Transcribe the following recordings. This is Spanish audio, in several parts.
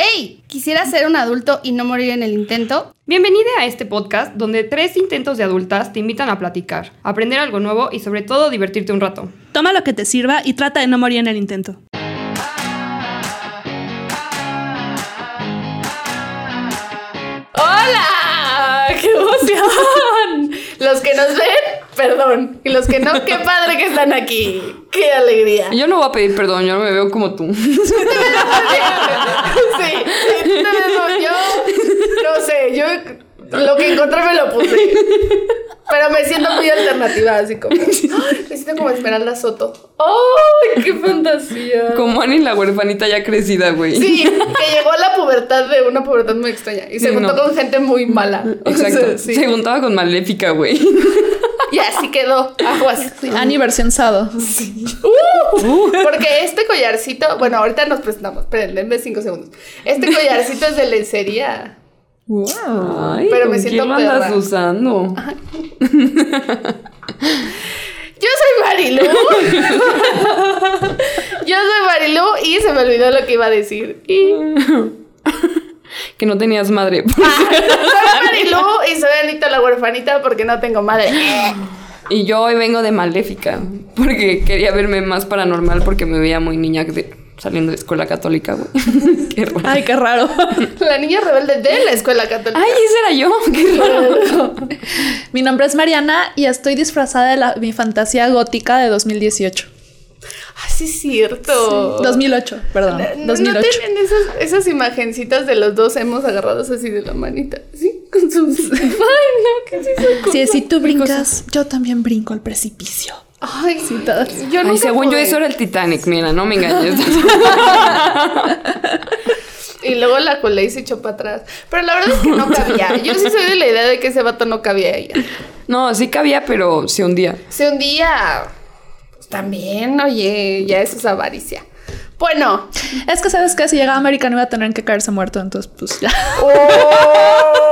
¡Hey! ¿Quisiera ser un adulto y no morir en el intento? Bienvenida a este podcast donde tres intentos de adultas te invitan a platicar, aprender algo nuevo y sobre todo divertirte un rato. Toma lo que te sirva y trata de no morir en el intento. ¡Hola! ¡Qué emoción! Los que nos ven, perdón. Y los que no, qué padre que están aquí. ¡Qué alegría! Yo no voy a pedir perdón, yo no me veo como tú. Sí, veo, yo no sé, yo lo que encontré me lo puse. Pero me siento muy alternativa, así como. ¡ay! Me siento como Esmeralda Soto. ¡Ay, qué fantasía! Como Annie la huerfanita ya crecida, güey. Sí, que llegó a la pubertad de una pubertad muy extraña y se Sí, juntó no. con gente muy mala. O sea, Exacto. sí. Se juntaba con Maléfica, güey. Y así quedó. Aguas. Versión Sado. Uh, porque este collarcito, bueno, ahorita nos presentamos, esperen, denme cinco segundos. Este collarcito es de lencería. Ay, Pero me ¿con siento quién andas usando? Yo soy Marilu. Yo soy Marilu y se me olvidó lo que iba a decir. Y Que no tenías madre. soy Marilu y soy Anita la huerfanita porque no tengo madre. Y yo hoy vengo de Maléfica. Porque quería verme más paranormal porque me veía muy niña de- saliendo de escuela católica, güey. Qué raro. Ay, qué raro. La niña rebelde de la escuela católica. Ay, ese era yo. Qué raro. Mi nombre es Mariana y estoy disfrazada de la- mi fantasía gótica de 2018. Ay, sí es cierto. 2008, perdón. ¿No, 2008. ¿no tienen esas, esas imagencitas de los dos hemos agarrados así de la manita? Sí, con sus. Ay, no, ¿qué es eso? Sí, si tú brincas, yo también brinco al precipicio. Ay, Sí, todas. yo Ay, según yo eso era el Titanic, mira, no me engañes. Y luego la colé y se echó para atrás. Pero la verdad es que no cabía. Yo sí soy de la idea de que ese vato no cabía ahí. No, sí cabía, pero se hundía. Se un día. Pues también, oye, ya eso es avaricia. Bueno. Es que sabes que si llegaba América no iba a tener que caerse muerto, entonces pues ya. ¡Oh!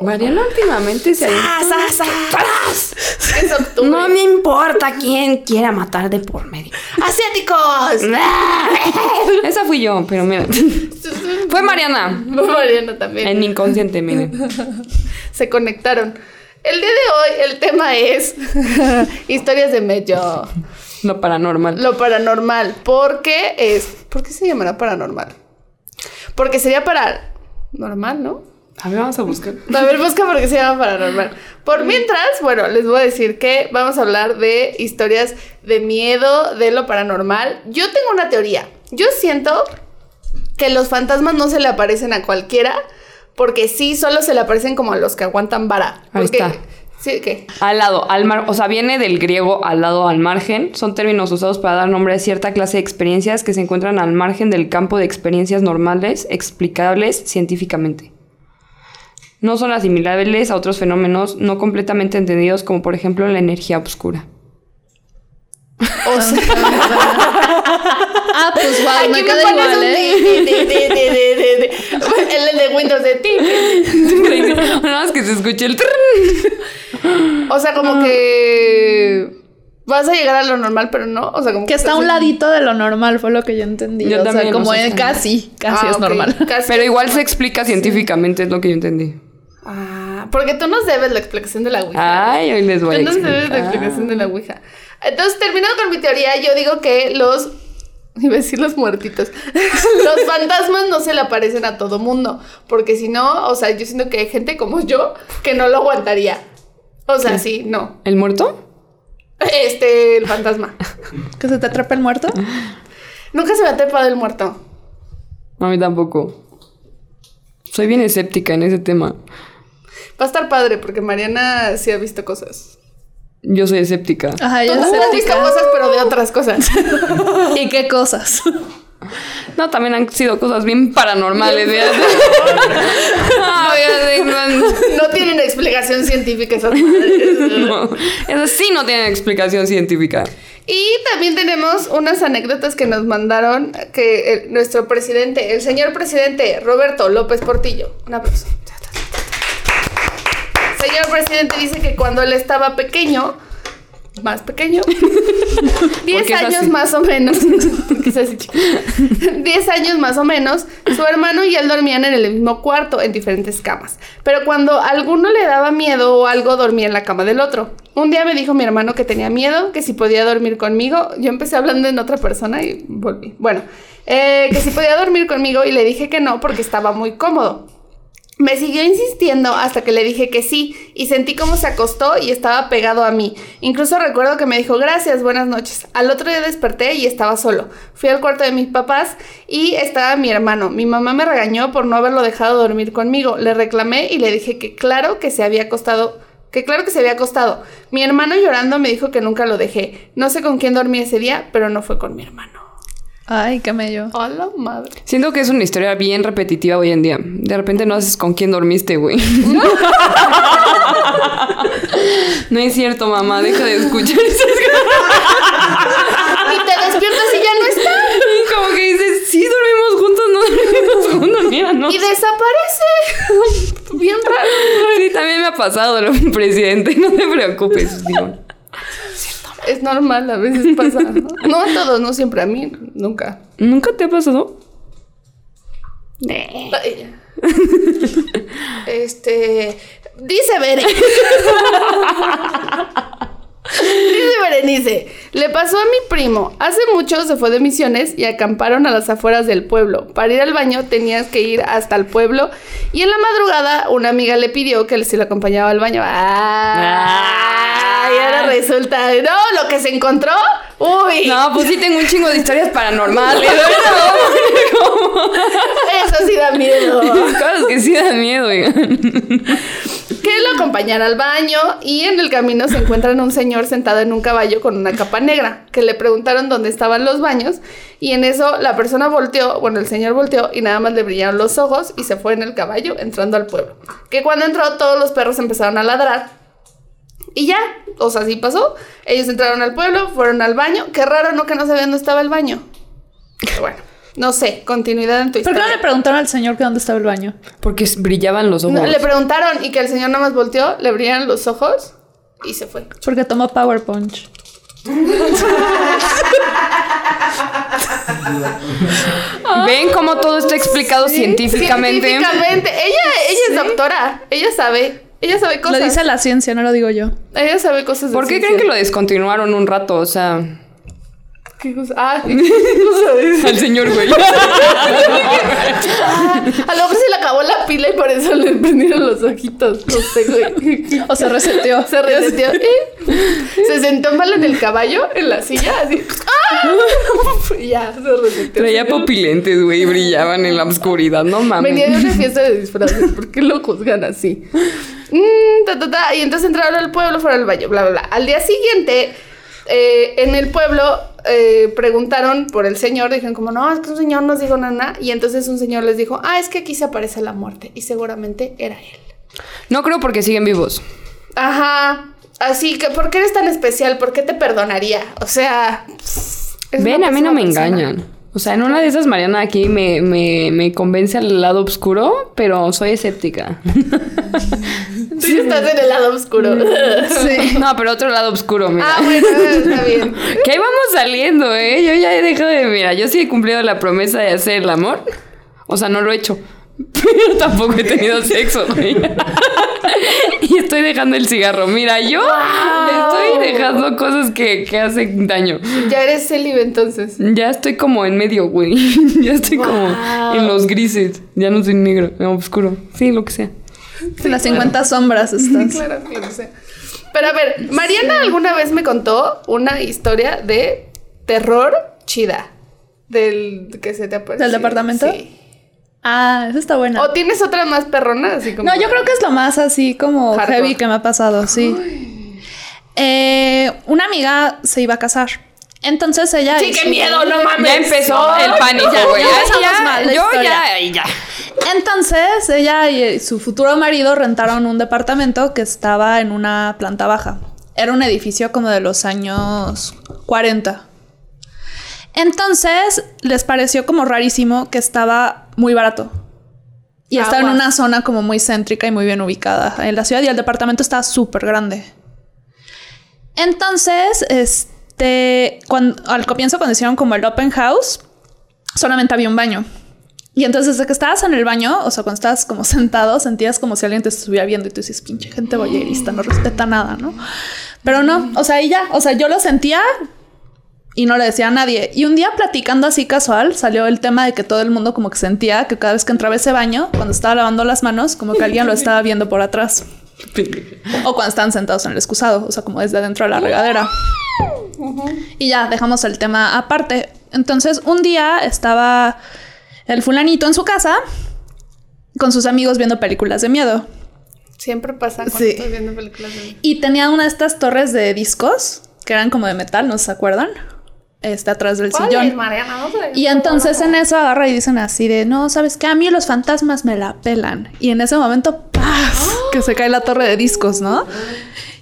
Mariana últimamente se ha ¡Sas, sas. No me importa quién quiera matar de por medio. ¡Asiáticos! Esa fui yo, pero mira. Fue Mariana. Mariana también. En inconsciente, miren. Se conectaron. El día de hoy el tema es historias de medio. Lo paranormal. Lo paranormal. ¿Por qué es? ¿Por qué se llamará paranormal? Porque sería para normal, ¿no? A ver, vamos a buscar. A ver, busca por qué se llama paranormal. Por mientras, bueno, les voy a decir que vamos a hablar de historias de miedo, de lo paranormal. Yo tengo una teoría. Yo siento que los fantasmas no se le aparecen a cualquiera, porque sí, solo se le aparecen como a los que aguantan vara. Ahí Porque- está. Sí, ¿qué? Al lado, al mar, o sea, viene del griego al lado, al margen. Son términos usados para dar nombre a cierta clase de experiencias que se encuentran al margen del campo de experiencias normales, explicables científicamente. No son asimilables a otros fenómenos no completamente entendidos, como por ejemplo la energía oscura. O sea, Ah, pues wow, aquí me me queda igual, un ¿eh? El de Windows de ti. Nada más que se escuche el... O sea, como que vas a llegar a lo normal, pero no. O sea, como Que está a un estás- ladito de lo normal, fue lo que yo entendí. Yo o sea, también, como sea, está- casi, casi Ah, es normal. casi Pero es igual se explica científicamente, es lo que yo entendí. Ah, porque tú nos debes la explicación de la Ouija. Ay, hoy les voy a tú nos debes la explicar. explicación de la Ouija. Entonces, terminando con mi teoría, yo digo que los. Iba a decir los muertitos. los fantasmas no se le aparecen a todo mundo. Porque si no, o sea, yo siento que hay gente como yo que no lo aguantaría. O sea, sí, no. ¿El muerto? Este, el fantasma. Que se te atrapa el muerto. Nunca se me ha trepado el muerto. A mí tampoco. Soy bien escéptica en ese tema. Va a estar padre porque Mariana sí ha visto cosas. Yo soy escéptica. Ajá, yo has visto cosas, pero de otras cosas. ¿Y qué cosas? No, también han sido cosas bien paranormales. ¿eh? No tienen explicación científica esas madres. no, Eso sí no tiene explicación científica. Y también tenemos unas anécdotas que nos mandaron que el- nuestro presidente, el señor presidente Roberto López Portillo. Un aplauso. Señor presidente dice que cuando él estaba pequeño más pequeño. 10 Porque es años más o menos. Porque es así, chico. 10 años más o menos, su hermano y él dormían en el mismo cuarto, en diferentes camas. Pero cuando a alguno le daba miedo o algo, dormía en la cama del otro. Un día me dijo mi hermano que tenía miedo, que si podía dormir conmigo. Yo empecé hablando en otra persona y volví. Bueno, eh, que si podía dormir conmigo y le dije que no porque estaba muy cómodo. Me siguió insistiendo hasta que le dije que sí y sentí cómo se acostó y estaba pegado a mí. Incluso recuerdo que me dijo gracias, buenas noches. Al otro día desperté y estaba solo. Fui al cuarto de mis papás y estaba mi hermano. Mi mamá me regañó por no haberlo dejado dormir conmigo. Le reclamé y le dije que claro que se había acostado. Que claro que se había acostado. Mi hermano llorando me dijo que nunca lo dejé. No sé con quién dormí ese día, pero no fue con mi hermano. Ay, qué mello. Hola, madre. Siento que es una historia bien repetitiva hoy en día. De repente no haces con quién dormiste, güey. no es cierto, mamá. Deja de escuchar esas Y te despiertas y ya no está. Como que dices, sí, dormimos juntos, no dormimos juntos. Mira, no. Y desaparece. Bien raro. Sí, también me ha pasado, lo presidente. No te preocupes, digo. Es normal, a veces pasa. ¿no? No a todos, no siempre a mí, nunca. ¿Nunca te ha pasado? Este. Dice Bere. Dice Berenice, le pasó a mi primo. Hace mucho se fue de misiones y acamparon a las afueras del pueblo. Para ir al baño tenías que ir hasta el pueblo y en la madrugada una amiga le pidió que se lo acompañaba al baño. ¡Ah! Y ahora resulta, no, lo que se encontró. Uy, No, pues sí tengo un chingo de historias paranormales. eso sí da miedo. Cosas que sí dan miedo, oigan. que lo acompañara al baño y en el camino se encuentran un señor sentado en un caballo con una capa negra, que le preguntaron dónde estaban los baños y en eso la persona volteó, bueno, el señor volteó y nada más le brillaron los ojos y se fue en el caballo entrando al pueblo. Que cuando entró todos los perros empezaron a ladrar y ya, o sea, así pasó. Ellos entraron al pueblo, fueron al baño. Qué raro, ¿no? Que no sabían dónde estaba el baño. Pero bueno, no sé, continuidad en tu ¿Por qué historia. no le preguntaron al señor que dónde estaba el baño? Porque brillaban los ojos. No, le preguntaron y que el señor nada más volteó, le brillaron los ojos y se fue. Porque tomó Power Punch. ¿Ven cómo todo está explicado científicamente? Científicamente. Ella, ella es doctora. Ella sabe. Ella sabe cosas. Lo dice la ciencia, no lo digo yo. Ella sabe cosas de ¿Por qué ciencia. creen que lo descontinuaron un rato? O sea, ¿Qué cosa? Ah, ¿qué cosa es? al señor güey. Ah, a lo mejor se le acabó la pila y por eso le prendieron los ojitos. No sé, güey. O se reseteó. Se reseteó. Se sentó mal en el caballo, en la silla, así. ¡Ah! Y ya, se reseteó. Traía pupilentes, güey, y brillaban en la oscuridad. No mames. Venía de una fiesta de disfraces. ¿Por qué lo juzgan así? Mm, ta, ta, ta. Y entonces entraron al pueblo, fueron al baño, bla, bla, bla. Al día siguiente, eh, en el pueblo, eh, preguntaron por el señor. Dijeron como, no, es que un señor nos dijo nada. Y entonces un señor les dijo, ah, es que aquí se aparece la muerte. Y seguramente era él. No creo porque siguen vivos. Ajá. Así que, ¿por qué eres tan especial? ¿Por qué te perdonaría? O sea... Ven, a mí no me persona. engañan. O sea, en una de esas, Mariana aquí me, me, me convence al lado oscuro, pero soy escéptica. Tú ya estás en el lado oscuro. Sí. No, pero otro lado oscuro, mira. ah, bueno, está bien. Que ahí vamos saliendo, ¿eh? Yo ya he dejado de... Mira, yo sí he cumplido la promesa de hacer el amor. O sea, no lo he hecho. Pero tampoco he tenido sexo, güey. y estoy dejando el cigarro. Mira, yo estoy dejando cosas que, que hacen daño. Ya eres célibe entonces. Ya estoy como en medio, güey. ya estoy como en los grises. Ya no soy negro, no, oscuro. Sí, lo que sea. En las 50 sombras estás. Claro, lo que sea. Pero a ver, Mariana alguna vez me contó una historia de terror chida. Del que se te apareció. ¿Del departamento? Sí. Ah, esa está buena. ¿O tienes otra más perrona? Así como... No, yo creo que es lo más así como Hardcore. heavy que me ha pasado, sí. Eh, una amiga se iba a casar. Entonces ella. Sí, hizo- qué miedo, no mames. Ya empezó el pánico, Ya, güey. ya Ya, ya, mal la yo historia. ya, ya. Entonces ella y su futuro marido rentaron un departamento que estaba en una planta baja. Era un edificio como de los años 40. Entonces les pareció como rarísimo que estaba muy barato. Y estaba en Aguas. una zona como muy céntrica y muy bien ubicada en la ciudad y el departamento estaba súper grande. Entonces, este, cuando, al comienzo cuando hicieron como el open house, solamente había un baño. Y entonces desde que estabas en el baño, o sea, cuando estabas como sentado, sentías como si alguien te estuviera viendo y tú dices, pinche gente boyerista, no respeta nada, ¿no? Pero no, o sea, y ya, o sea, yo lo sentía y no le decía a nadie. Y un día platicando así casual, salió el tema de que todo el mundo como que sentía que cada vez que entraba ese baño, cuando estaba lavando las manos, como que alguien lo estaba viendo por atrás. O cuando estaban sentados en el excusado, o sea, como desde dentro de la regadera. Y ya, dejamos el tema aparte. Entonces, un día estaba el fulanito en su casa con sus amigos viendo películas de miedo. Siempre pasa cuando Sí. estoy viendo películas de Y tenía una de estas torres de discos que eran como de metal, ¿no se acuerdan? Este atrás del ¿Cuál sillón. es, Mariana? No sé. Y entonces en eso agarra y dicen así de, no, ¿sabes qué? A mí los fantasmas me la pelan. Y en ese momento, ¡paz! Que se cae la torre de discos, ¿no?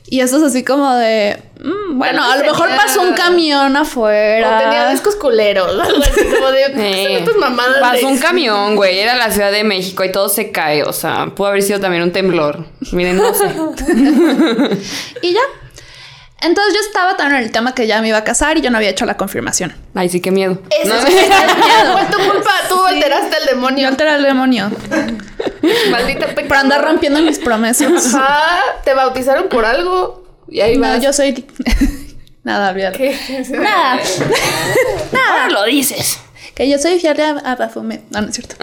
Y eso es así como de, mm, bueno, a lo mejor pasó un camión O afuera. tenía discos culeros, algo así como de... ¿qué son Eh, estas mamadas pasó de- un camión, güey. Era la Ciudad de México y todo se cae. O sea, pudo haber sido también un temblor. Miren, no sé. Y ya. Entonces yo estaba tan en el tema que ya me iba a casar y yo no había hecho la confirmación. Ay, sí, qué miedo. Eso No, es Fue tu culpa, tú alteraste al Yo demonio. alteré al demonio Maldita pecadora. por andar rompiendo mis promesas. Ajá, te bautizaron por algo. Y ahí No, vas. yo soy... Nada, olvídalo. ¿Qué? Nada. Ahora lo dices. Que yo soy fiel a, a. No, no es cierto.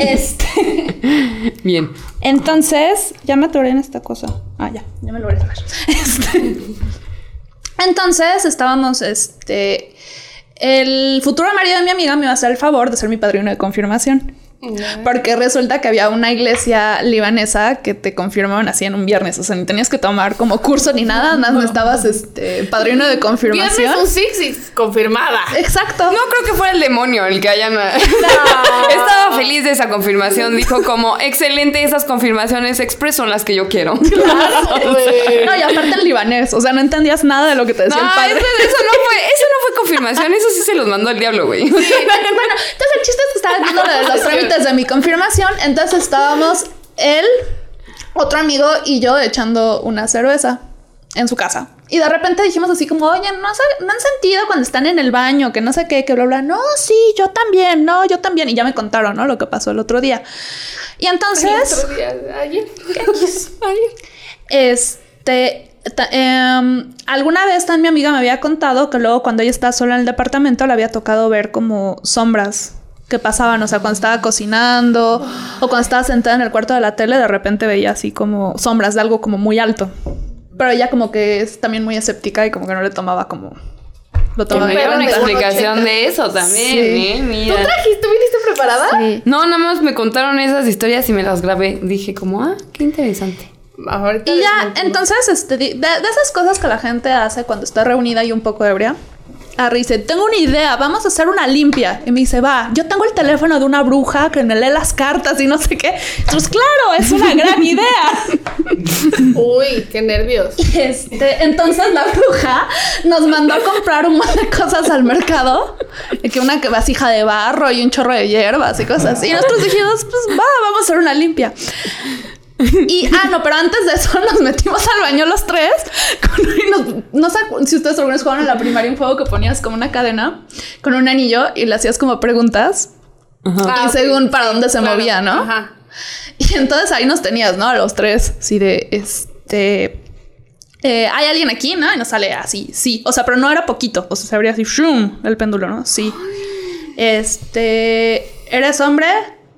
este... Bien. Entonces, ya me atoré en esta cosa. Ah, ya, ya me lo voy a saber. Este, Entonces, estábamos, este. El futuro marido de mi amiga me iba a hacer el favor de ser mi padrino de confirmación. Porque resulta que había una iglesia libanesa que te confirmaban así en un viernes. O sea, ni tenías que tomar como curso ni nada, nada más estabas este padrino de confirmación. Viernes un Sixix confirmada. Exacto. No creo que fuera el demonio el que hayan. Estaba feliz de esa confirmación. Dijo como, excelente, esas confirmaciones express son las que yo quiero. Claro, güey. No, y aparte en libanés. O sea, no entendías nada de lo que te No, decía el padre. eso, eso no fue, eso no fue confirmación, eso sí se los mandó el diablo, güey. bueno, entonces el chiste es que estaba viendo lo de los trámites de mi confirmación. Entonces estábamos él, otro amigo y yo echando una cerveza en su casa. Y de repente dijimos así como, oye, ¿no, no han sentido cuando están en el baño? Que no sé qué, que bla, bla. No, sí, yo también, no, yo también. Y ya me contaron, ¿no? Lo que pasó el otro día. Y entonces... Otro día, ayer. Este, em, alguna vez tan mi amiga me había contado que luego cuando ella estaba sola en el departamento le había tocado ver como sombras que pasaban, o sea, cuando estaba cocinando o cuando estaba sentada en el cuarto de la tele, de repente veía así como sombras de algo como muy alto. Pero ella como que es también muy escéptica y como que no le tomaba como... Lo Que tomaba dieron una explicación de eso también, Sí. ¿eh? ¿Tú Mira. trajiste, tú viniste preparada? Sí. No, nada más me contaron esas historias y me las grabé. Dije como, ah, qué interesante. Ahorita Y ya, entonces, este, de, de esas cosas que la gente hace cuando está reunida y un poco ebria. Harry dice, tengo una idea, vamos a hacer una limpia. Y me dice, va, yo tengo el teléfono de una bruja que me lee las cartas y no sé qué. Entonces, claro, es una gran idea. Uy, qué nervios. Este, entonces la bruja nos mandó a comprar un montón de cosas al mercado. Que una vasija de barro y un chorro de hierbas y cosas así. Y nosotros dijimos, pues va, vamos a hacer una limpia. Y, ah, no, pero antes de eso nos metimos al baño los tres. Con, y nos- no sé si ustedes alguna vez jugaron en la primaria un juego que ponías como una cadena con un anillo y le hacías como preguntas. Ah, y ok. según para dónde se Claro. movía, ¿no? Ajá. Y entonces ahí nos tenías, ¿no? A los tres, sí, de este. eh, ¿Hay alguien aquí? ¿No? Y nos sale así, sí. O sea, pero no era poquito. O sea, se abría así, ¡shum! el péndulo, ¿no? Sí. Este. ¿Eres hombre?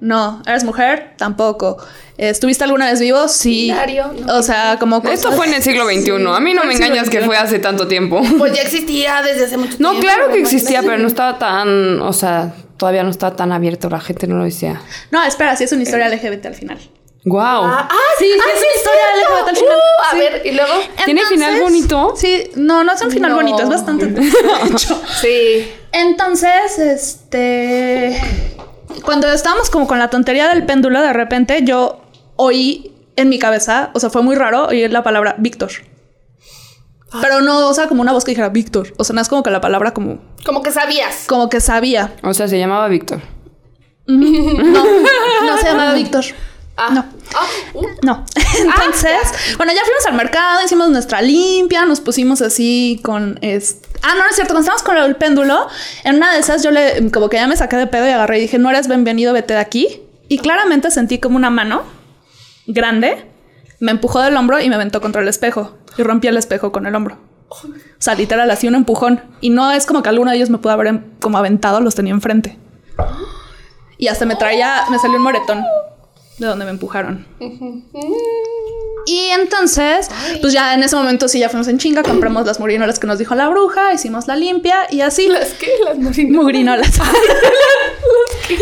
No. ¿Eres mujer? Tampoco. ¿Estuviste alguna vez vivo? Sí. Binario, no. O sea, como cosas- Esto fue en el siglo XXI. A mí no me engañas que fue hace tanto tiempo. Pues ya existía desde hace mucho No, tiempo. claro que existía, pero no estaba tan, o sea, todavía no estaba tan abierto, la gente no lo decía. No, espera, sí es una historia LGBT al final. Wow. Ah, ah, Sí, sí, ah, es una historia cierto. LGBT al final. Uh, a Sí. ver, y luego. ¿Tiene final bonito? Sí, no, no es un final No. bonito, es bastante. Sí. Entonces, este. Cuando estábamos como con la tontería del péndulo, de repente yo oí en mi cabeza, o sea, fue muy raro oír la palabra Víctor. Pero no, o sea, como una voz que dijera Víctor. O sea, no es como que la palabra como, Como que sabías. como que sabía. O sea, se llamaba Víctor. No, no se llamaba Víctor. Ah. No. Ah, uh. No. Entonces, bueno, ya fuimos al mercado, hicimos nuestra limpia, nos pusimos así con este. Ah, no, no es cierto. Cuando estábamos con el péndulo, en una de esas yo le, como que ya me saqué de pedo y agarré y dije, no eres bienvenido, vete de aquí. Y claramente sentí como una mano grande me empujó del hombro y me aventó contra el espejo. Y rompí el espejo con el hombro. O sea, literal, así un empujón. Y no es como que alguno de ellos me pudo haber em- como aventado, los tenía enfrente. Y hasta me traía, me salió un moretón de donde me empujaron. Y entonces, pues ya en ese momento sí ya fuimos en chinga, compramos las murinolas que nos dijo la bruja, hicimos la limpia y así. ¿Las qué? Las murinolas. Murinolas.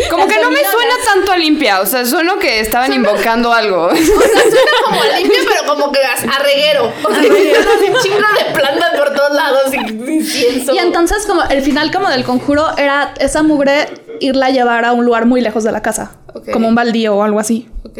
Como que no me suena tanto a limpia. O sea, suena que estaban invocando algo. O sea, suena como a limpia, pero como que a reguero. O sea, un chingo de plantas por todos lados y incienso. Y entonces como el final como del conjuro era esa mugre irla a llevar a un lugar muy lejos de la casa, como un baldío o algo así. Ok.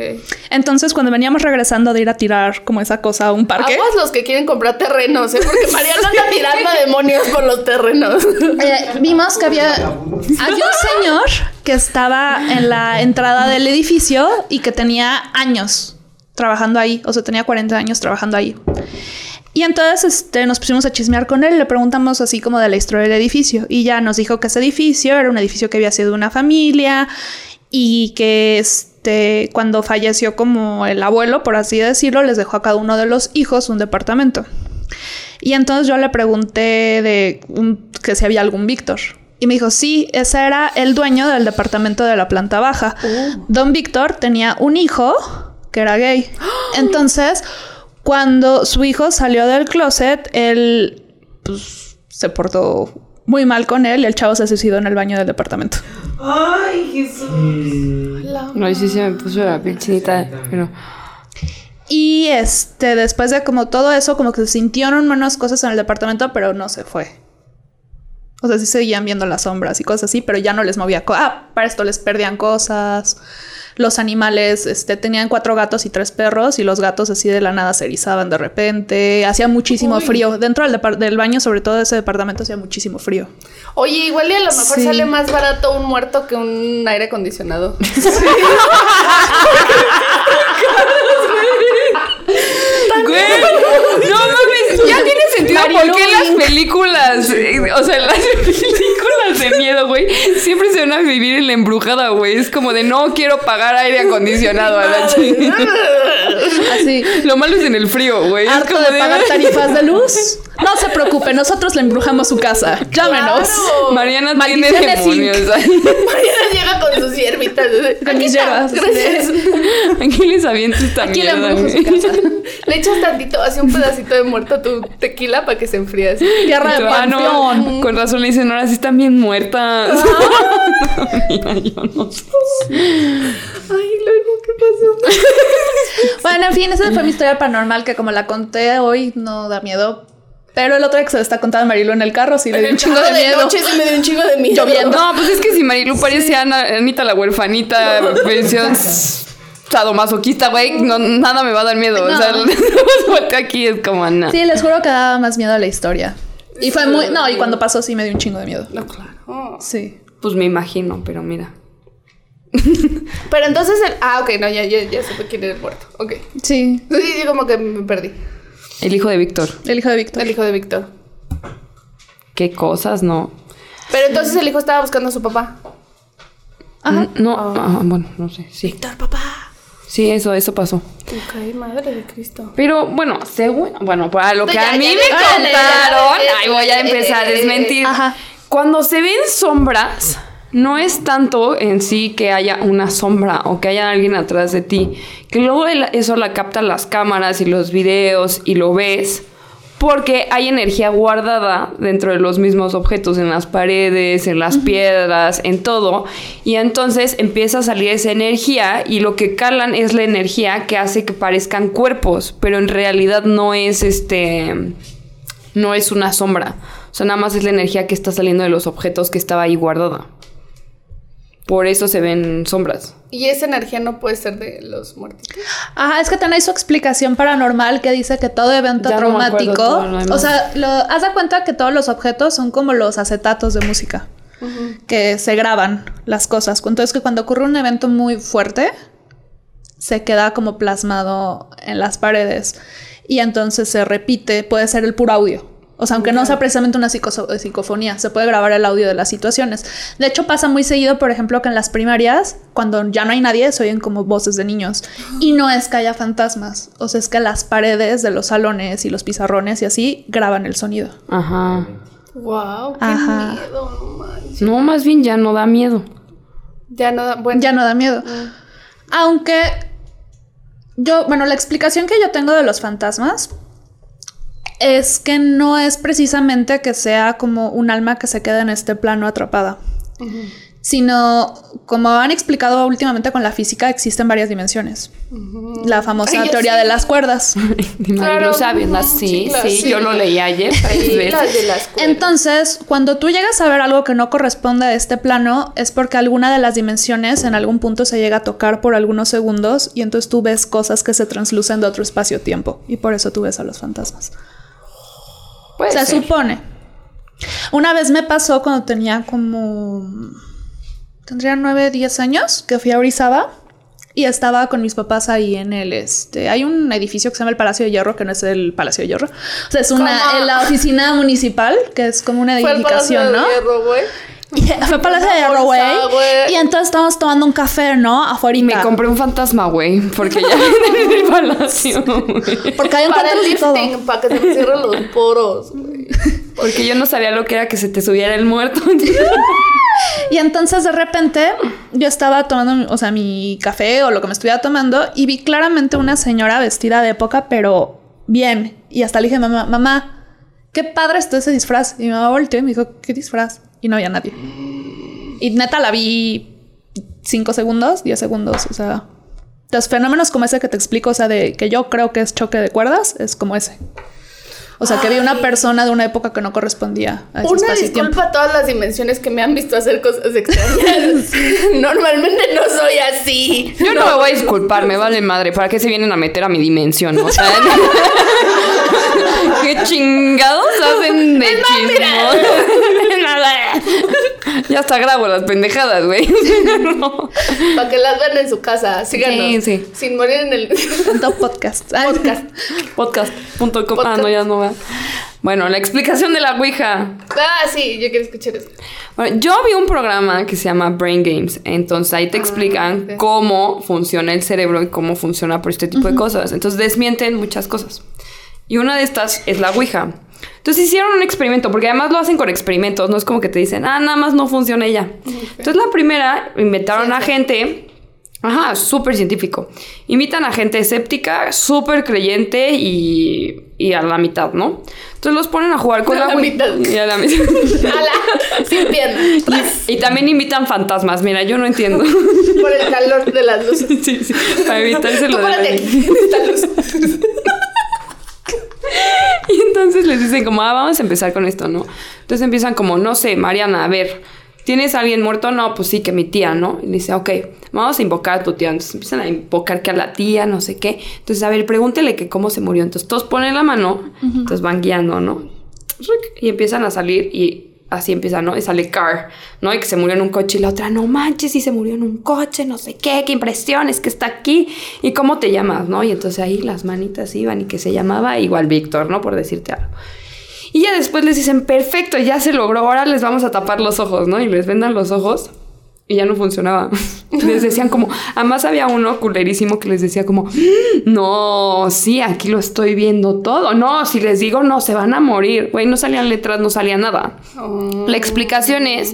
Entonces cuando veníamos regresando de ir a tirar como esa cosa a un parque, Aguas los que quieren comprar terrenos, ¿eh? Porque Mariana anda tirando demonios por los terrenos. eh, vimos que había, había un señor que estaba en la entrada del edificio y que tenía años trabajando ahí, o sea, tenía 40 años trabajando ahí. Y entonces este, nos pusimos a chismear con él, le preguntamos así como de la historia del edificio y ya nos dijo que ese edificio era un edificio que había sido una familia y que este, cuando falleció como el abuelo, por así decirlo, les dejó a cada uno de los hijos un departamento. Y entonces yo le pregunté de un- que si había algún Víctor. Y me dijo, sí, ese era el dueño del departamento de la planta baja. Don Víctor tenía un hijo que era gay. Entonces, cuando su hijo salió del closet, él pues, se portó muy mal con él y el chavo se suicidó en el baño del departamento. No, y sí se me puso la piel chinita, pero... Y este, después de como todo eso, como que se sintieron menos cosas en el departamento, pero no se fue. O sea, sí seguían viendo las sombras y cosas así, pero ya no les movía. co- ah, para esto les perdían cosas. Los animales, este, tenían cuatro gatos y tres perros, y los gatos así de la nada se erizaban de repente. Hacía muchísimo frío. Dentro del, depar- del baño, sobre todo de ese departamento, hacía muchísimo frío. Oye, igual y a lo mejor Sí. sale más barato un muerto que un aire acondicionado. Güey, no mames, ya tiene sentido por qué las películas, eh, o sea, las películas de miedo, güey, siempre se van a vivir en la embrujada, güey. Es como de no quiero pagar aire acondicionado a la chingada. Así. Lo malo es en el frío, güey. Es Harto como de pagar tarifas de luz. No se preocupe, nosotros le embrujamos su casa. Llámenos. Claro. Mariana tiene Maldiciones demonios. Mariana llega con sus hierbitas. Con mis hierbas. Gracias. Aquí les aviento esta Aquí le embrujo su casa. Le echas tantito, así un pedacito de muerto a tu tequila para que se enfríe así. Tierra de Ah, no, con razón le dicen, ahora sí están bien muertas. Mira, yo no sé. Ay, luego, ¿qué pasó? Bueno, en fin, esa fue mi historia paranormal que como la conté hoy no da miedo. Pero el otro día que se lo está contando a Marilu en el carro sí le dio un chingo de miedo. noche sí me dio un chingo de miedo. Lloviendo. No, pues es que si Marilu parece Ana- Anita la huerfanita, versión sadomasoquista, güey, no, nada me va a dar miedo. O sea, volteo aquí es como Ana. Sí, les juro que daba más miedo la historia. Y fue muy... No, y cuando pasó sí me dio un chingo de miedo. No, claro. Sí. Pues me imagino, pero mira. Pero entonces el. Ah, ok, no, ya, ya, ya supe quién era el muerto. Ok. Sí. Sí, sí, como que me perdí. El hijo de Víctor. El hijo de Víctor. El hijo de Víctor. Qué cosas, ¿no? Pero entonces el hijo estaba buscando a su papá. Ajá. No, ah, bueno, no sé, sí. Víctor, papá. Sí, eso, eso pasó. Ok, madre de Cristo. Pero bueno, según, bueno, para lo No, que ya, a mí ya, me ya, ya, contaron, ya, ya, ahí voy a empezar a desmentir. Ajá. Cuando se ven sombras, no es tanto en sí que haya una sombra o que haya alguien atrás de ti, que luego eso la captan las cámaras y los videos y lo ves. Porque hay energía guardada dentro de los mismos objetos, en las paredes, en las piedras, en todo. Y entonces empieza a salir esa energía y lo que calan es la energía que hace que parezcan cuerpos, pero en realidad no es este no es una sombra. O sea, nada más es la energía que está saliendo de los objetos que estaba ahí guardada. Por eso se ven sombras. Y esa energía no puede ser de los muertitos. Ajá, es que tenéis su explicación paranormal que dice que todo evento Ya no me acuerdo traumático, todo o sea, lo, haz de cuenta que todos los objetos son como los acetatos de música, que se graban las cosas. Entonces que cuando ocurre un evento muy fuerte, se queda como plasmado en las paredes y entonces se repite, puede ser el puro audio. O sea, aunque no sea precisamente una psicoso- psicofonía, se puede grabar el audio de las situaciones. De hecho, pasa muy seguido, por ejemplo, que en las primarias, cuando ya no hay nadie, se oyen como voces de niños. Y no es que haya fantasmas, o sea, es que las paredes de los salones y los pizarrones y así graban el sonido. Ajá. Wow, qué Ajá. miedo, no manches. No, más bien ya no da miedo. Ya no da, bueno. Ya no da miedo. Aunque yo, bueno, la explicación que yo tengo de los fantasmas es que no es precisamente que sea como un alma que se queda en este plano atrapada, sino como han explicado últimamente con la física, existen varias dimensiones. La famosa Ay, teoría sí. de las cuerdas. Claro, sí, sí, claro, sí, sí. yo lo leí ayer tres veces. las. Entonces, cuando tú llegas a ver algo que no corresponde a este plano, es porque alguna de las dimensiones en algún punto se llega a tocar por algunos segundos y entonces tú ves cosas que se translucen de otro espacio-tiempo y por eso tú ves a los fantasmas. Puede se ser. supone. Una vez me pasó cuando tenía como... Tendría 9, 10 años que fui a Orizaba y estaba con mis papás ahí en el este. Hay un edificio que se llama el Palacio de Hierro, que no es el Palacio de Hierro. O sea, es una en la oficina municipal, que es como una Fue el Palacio edificación, de ¿no? Hierro, fue Palacio de Hierro, güey. Y entonces estábamos tomando un café, ¿no? Afuera. Y me compré un fantasma, güey, porque ya en el palacio. Porque hay Para el lifting, para que se me cierren los poros, güey. Porque yo no sabía lo que era que se te subiera el muerto. Y entonces de repente yo estaba tomando, o sea, mi café o lo que me estuviera tomando y vi claramente una señora vestida de época, pero bien. Y hasta le dije, mamá, mamá, qué padre está ese disfraz. Y mi mamá volteó y me dijo, ¿qué disfraz? Y no había nadie. Y neta la vi cinco segundos, 10 segundos, o sea. Los fenómenos como ese que te explico, o sea, de que yo creo que es choque de cuerdas, es como ese. O sea, que vi una persona de una época que no correspondía a ese Una tiempo. disculpa a todas las dimensiones que me han visto hacer cosas extrañas. Normalmente no soy así. Yo no, me voy a disculpar, me vale madre. ¿Para qué se vienen a meter a mi dimensión? O sea, ¿qué chingados hacen de chismos? Ya hasta grabo las pendejadas, güey. No. Para que las vean en su casa. Síganos. Sí, sí. Sin morir en el podcast. Podcast. Podcast.com. Ah, no, ya no va. Bueno, la explicación de la Ouija. Ah, sí, yo quiero escuchar eso. Bueno, yo vi un programa que se llama Brain Games, entonces ahí te explican ok. cómo funciona el cerebro y cómo funciona por este tipo de cosas. Entonces desmienten muchas cosas. Y una de estas es la Ouija. Entonces hicieron un experimento, porque además lo hacen con experimentos, no es como que te dicen, ah, nada más no funciona y ya. Entonces la primera, inventaron a gente, ajá, súper científico. Invitan a gente escéptica, súper creyente y, y a la mitad, ¿no? Entonces los ponen a jugar con A la, la mitad. Y a la mitad. ¡Hala! Sin piernas. Tras. Y también invitan fantasmas. Mira, yo no entiendo. Por el calor de las luces. sí, sí. Para evitarse lo de la- luz. Y entonces les dicen como, ah, vamos a empezar con esto, ¿no? Entonces empiezan como, no sé, Mariana, a ver, ¿tienes a alguien muerto? No, pues sí, que mi tía, ¿no? Y dice, ok, vamos a invocar a tu tía. Entonces empiezan a invocar que a la tía, no sé qué. Entonces, a ver, pregúntele que cómo se murió. Entonces todos ponen la mano, entonces van guiando, ¿no? Y empiezan a salir y así empieza, ¿no? Y sale Car, ¿no? Y que se murió en un coche y la otra, no manches, y se murió en un coche, no sé qué, qué impresión, es que está aquí. ¿Y cómo te llamas, no? Y entonces ahí las manitas iban y que se llamaba igual Víctor, ¿no? Por decirte algo. Y ya después les dicen, perfecto, ya se logró, ahora les vamos a tapar los ojos, ¿no? Y les vendan los ojos. Y ya no funcionaba. les decían como, además había uno culerísimo que les decía como, no, sí, aquí lo estoy viendo todo. No, si les digo no, se van a morir. Güey, no salían letras, no salía nada. La explicación es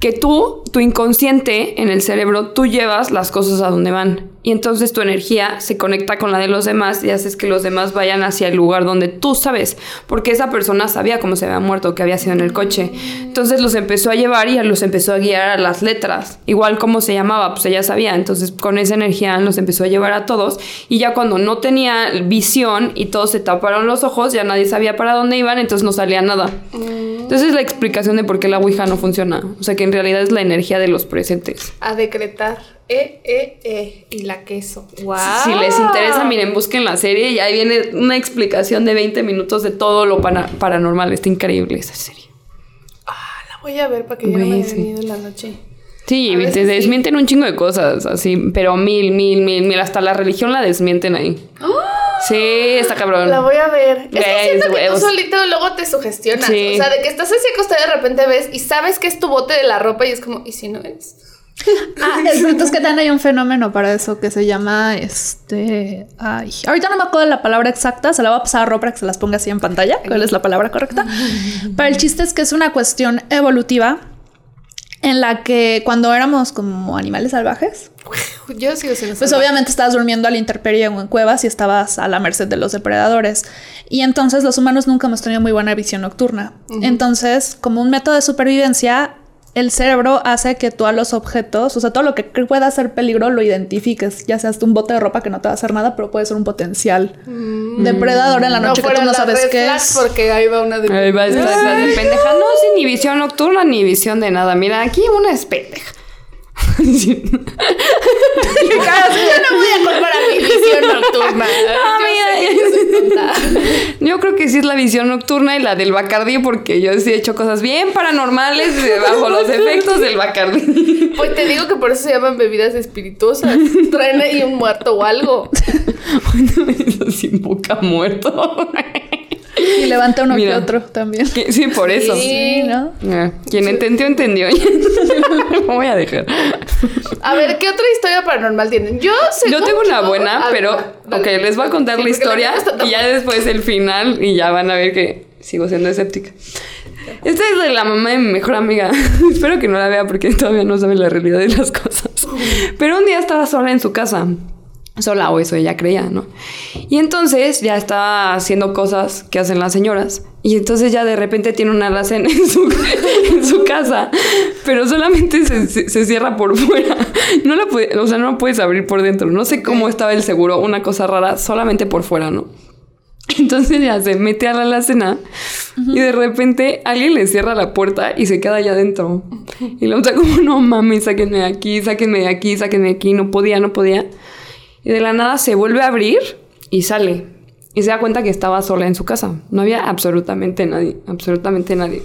que tú, tu inconsciente en el cerebro, tú llevas las cosas a donde van. Y entonces tu energía se conecta con la de los demás y haces que los demás vayan hacia el lugar donde tú sabes. Porque esa persona sabía cómo se había muerto, que había sido en el coche. Entonces los empezó a llevar y los empezó a guiar a las letras. Igual como se llamaba, pues ella sabía. Entonces con esa energía los empezó a llevar a todos. Y ya cuando no tenía visión y todos se taparon los ojos, ya nadie sabía para dónde iban, entonces no salía nada. Entonces es la explicación de por qué la Ouija no funciona. O sea que en realidad es la energía de los presentes. A decretar. E, E, E. Y la queso. ¡Wow! Si les interesa, miren, busquen la serie y ahí viene una explicación de 20 minutos de todo lo paranormal. Está increíble esa serie. La voy a ver para que ya no me sí. miedo en la noche. Sí, te sí. desmienten un chingo de cosas, así, pero mil, mil, mil, mil. Hasta la religión la desmienten ahí. Sí, está cabrón. La voy a ver. Es que siento que tú solito luego te sugestionas. Sí. O sea, de que estás así acostada y de repente ves y sabes que es tu bote de la ropa y es como, ¿y si no es? Ah, el punto es que también hay un fenómeno para eso que se llama este. Ay, ahorita no me acuerdo la palabra exacta, se la voy a pasar a Ro para que se las ponga así en pantalla. ¿Cuál es la palabra correcta? Pero el chiste es que es una cuestión evolutiva en la que cuando éramos como animales salvajes, Yo sigo siendo pues obviamente estabas durmiendo a la intemperie o en cuevas y estabas a la merced de los depredadores. Y entonces los humanos nunca hemos tenido muy buena visión nocturna. Entonces, como un método de supervivencia, el cerebro hace que tú a los objetos, o sea, todo lo que pueda ser peligro, lo identifiques. Ya sea hasta un bote de ropa que no te va a hacer nada, pero puede ser un potencial depredador en la noche que tú no sabes qué es. porque ahí va una de Ahí va, de pendeja. No, sí, ni visión nocturna, ni visión de nada. Mira, aquí una es pendeja. Sí. Yo no voy a comparar mi visión nocturna. Ah, Yo mira. sé que yo soy tonta. Yo creo que sí es la visión nocturna y la del Bacardi, porque yo sí he hecho cosas bien paranormales de- bajo los efectos del Bacardi. Pues te digo que por eso se llaman bebidas espirituosas. Traen ahí un muerto o algo. Eso sin boca muerto. Y levanta uno Mira. que otro también. Que- Sí, por eso. Sí, ¿no? Ah, Quien entendió, entendió. Lo voy a dejar. A ver, ¿qué otra historia paranormal tienen? Yo sé. Yo tengo una buena, ver, pero. dale. Ok, les voy a contar Sí, la historia y ya después el final y ya van a ver que sigo siendo escéptica. Esta es de la mamá de mi mejor amiga. Espero que no la vea porque todavía no sabe la realidad de las cosas. Pero un día estaba sola en su casa. Sola o eso ella creía, ¿no? Y entonces ya estaba haciendo cosas que hacen las señoras. Y entonces ya de repente tiene una alacena en su, en su casa, pero solamente se, se- se cierra por fuera. No la puede, o sea, no la puedes abrir por dentro. No sé cómo estaba el seguro, una cosa rara, solamente por fuera, ¿no? Entonces ya se mete a la alacena y de repente alguien le cierra la puerta y se queda allá adentro. Y la otra como, no mames, sáquenme de aquí, sáquenme de aquí, sáquenme de aquí. No podía, no podía. Y de la nada se vuelve a abrir y sale. Y se da cuenta que estaba sola en su casa. No había absolutamente nadie, absolutamente nadie.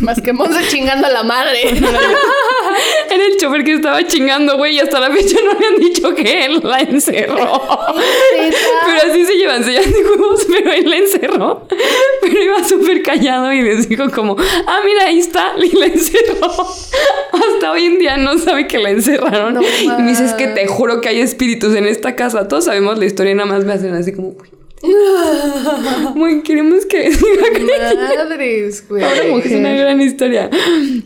Más que Monse chingando a la madre. Era el chofer que estaba chingando, güey, y hasta la fecha no me han dicho que él la encerró. Pero así se llevan, se llevan de huevos, pero él la encerró. Pero iba súper callado y les dijo como, ah, mira, ahí está, y la encerró. Hasta hoy en día no sabe que la encerraron. No y me dice, es que te juro que hay espíritus en esta casa. Todos sabemos la historia y nada más me hacen así como, "Uy". Muy, queremos que Madres, güey. es una gran historia.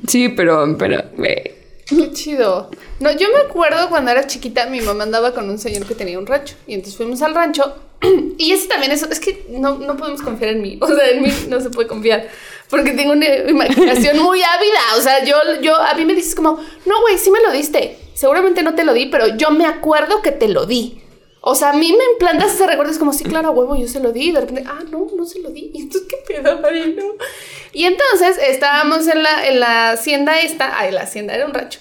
Sí, pero, pero, güey. Qué chido. No, yo me acuerdo cuando era chiquita, mi mamá andaba con un señor que tenía un rancho. Y entonces fuimos al rancho. Y ese también es, es que no, no podemos confiar en mí. O sea, en mí no se puede confiar. Porque tengo una imaginación muy ávida. O sea, yo, yo, a mí me dices como, no, güey, sí me lo diste. Seguramente no te lo di, pero yo me acuerdo que te lo di. O sea, a mí me implantas ese recuerdo. Es como, sí, claro, huevo, yo se lo di. Y de repente, ah, no, no se lo di. Y entonces, ¿qué pedo, Mari? No. Y entonces estábamos en la, en la hacienda esta. Ay, la hacienda era un rancho.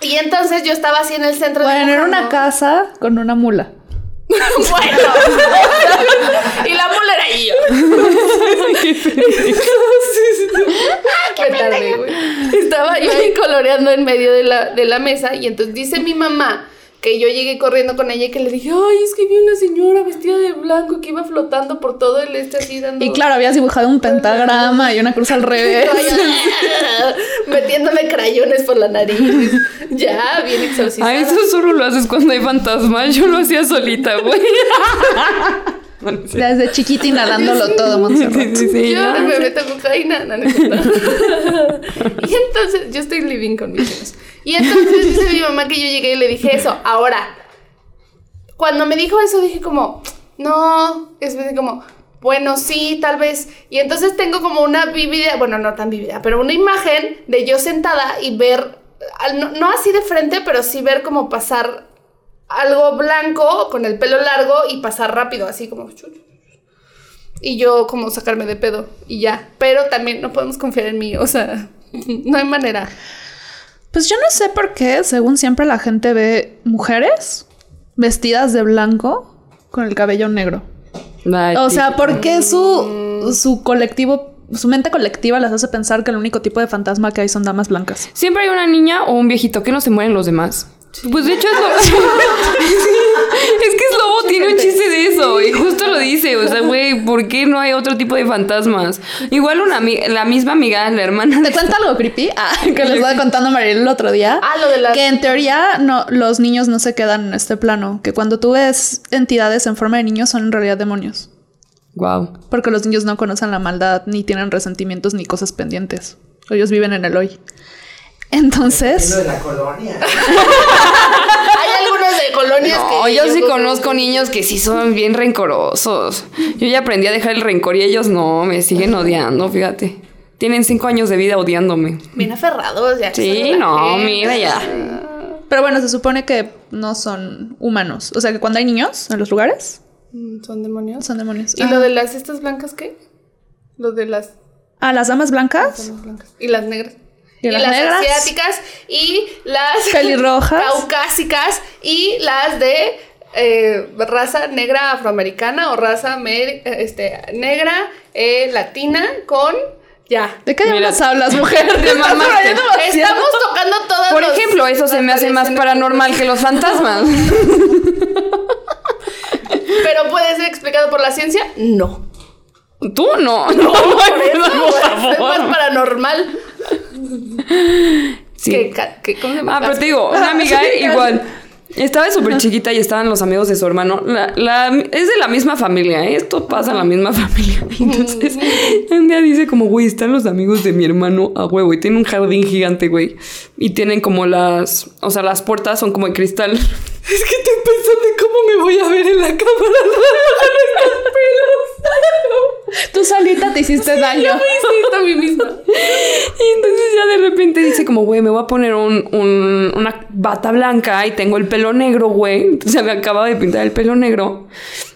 Y entonces yo estaba así en el centro Bueno, era una casa con una mula. bueno. y la mula era yo. Qué tarde, güey. Estaba yo ahí coloreando en medio de la, de la mesa y entonces dice mi mamá que yo llegué corriendo con ella y que le dije, ay, es que vi una señora vestida de blanco que iba flotando por todo el este así dando... Y claro, habías dibujado un pentagrama y una cruz al revés. Metiéndome crayones por la nariz. Ya, bien exorcizada. Ah, eso solo lo haces cuando hay fantasmas. Yo lo hacía solita, güey. Desde chiquita inhalándolo todo, Sí, Montserrat. sí, sí, yo no. me meto cocaína. No, no cierto. y entonces, yo estoy living con mis hijos. Y entonces dice mi mamá que yo llegué y le dije eso. Ahora, cuando me dijo eso, dije como, no, es como, bueno, sí, tal vez. Y entonces tengo como una vívida, bueno, no tan vívida, pero una imagen de yo sentada y ver, no, no así de frente, pero sí ver como pasar algo blanco con el pelo largo y pasar rápido, así como... Y yo como sacarme de pedo y ya. Pero también no podemos confiar en mí, o sea, no hay manera. Pues yo no sé por qué, según siempre, la gente ve mujeres vestidas de blanco con el cabello negro. Ay, O sea, ¿por qué su, su colectivo su mente colectiva les hace pensar que el único tipo de fantasma que hay son damas blancas. Siempre hay una niña o un viejito que no se mueren los demás. Pues de hecho es lo... es que Slobo tiene un chiste de eso y justo lo dice, o sea, güey, ¿por qué no hay otro tipo de fantasmas? Igual una la misma amiga, la hermana ¿Te de cuenta algo creepy? Ah, que les estaba contando a Mariel el otro día. Ah, lo de las- Que en teoría no, los niños no se quedan en este plano. Que cuando tú ves entidades en forma de niños son en realidad demonios. Wow. Porque los niños no conocen la maldad, ni tienen resentimientos, ni cosas pendientes. Ellos viven en el hoy. Entonces... Lo de la colonia. Hay algunos de colonias No, que. yo sí creo- conozco niños que sí son bien rencorosos. Yo ya aprendí a dejar el rencor y ellos no, me siguen odiando, fíjate. Tienen cinco años de vida odiándome. Bien aferrados, ya. Sí, no, mira ya. Pero bueno, se supone que no son humanos. O sea que cuando hay niños en los lugares, Mm, Son demonios. son demonios. ¿Y Ah. lo de las estas blancas qué? Lo de las Ah, las damas blancas. damas blancas. Y las negras. Y las negras. asiáticas y las Pelirrojas. caucásicas y las de eh, raza negra afroamericana o raza este, negra eh, latina con ya. ¿De qué diablos hablas, mujer? te mamaste. Estamos tocando todas Por los- ejemplo, eso se me hace más paranormal que los fantasmas. Pero puede ser explicado por la ciencia, no. Tú no. No, por es favor. más paranormal. Sí. ¿cómo se llama? Ah, pero te digo, una amiga igual. Estaba súper chiquita y estaban los amigos de su hermano. La, la- es de la misma familia, ¿eh? Esto pasa en la misma familia. Entonces, un día dice como, güey, están los amigos de mi hermano a huevo y tiene un jardín gigante, güey. Y tienen como las, o sea, las puertas son como de cristal. Es que estoy pensando en cómo me voy a ver en la cámara. Tú solita te hiciste daño. Sí, a mí misma. Y entonces ya de repente dice como, güey, me voy a poner un, un- una bata blanca y tengo el pelo negro, güey. Entonces se me acababa de pintar el pelo negro.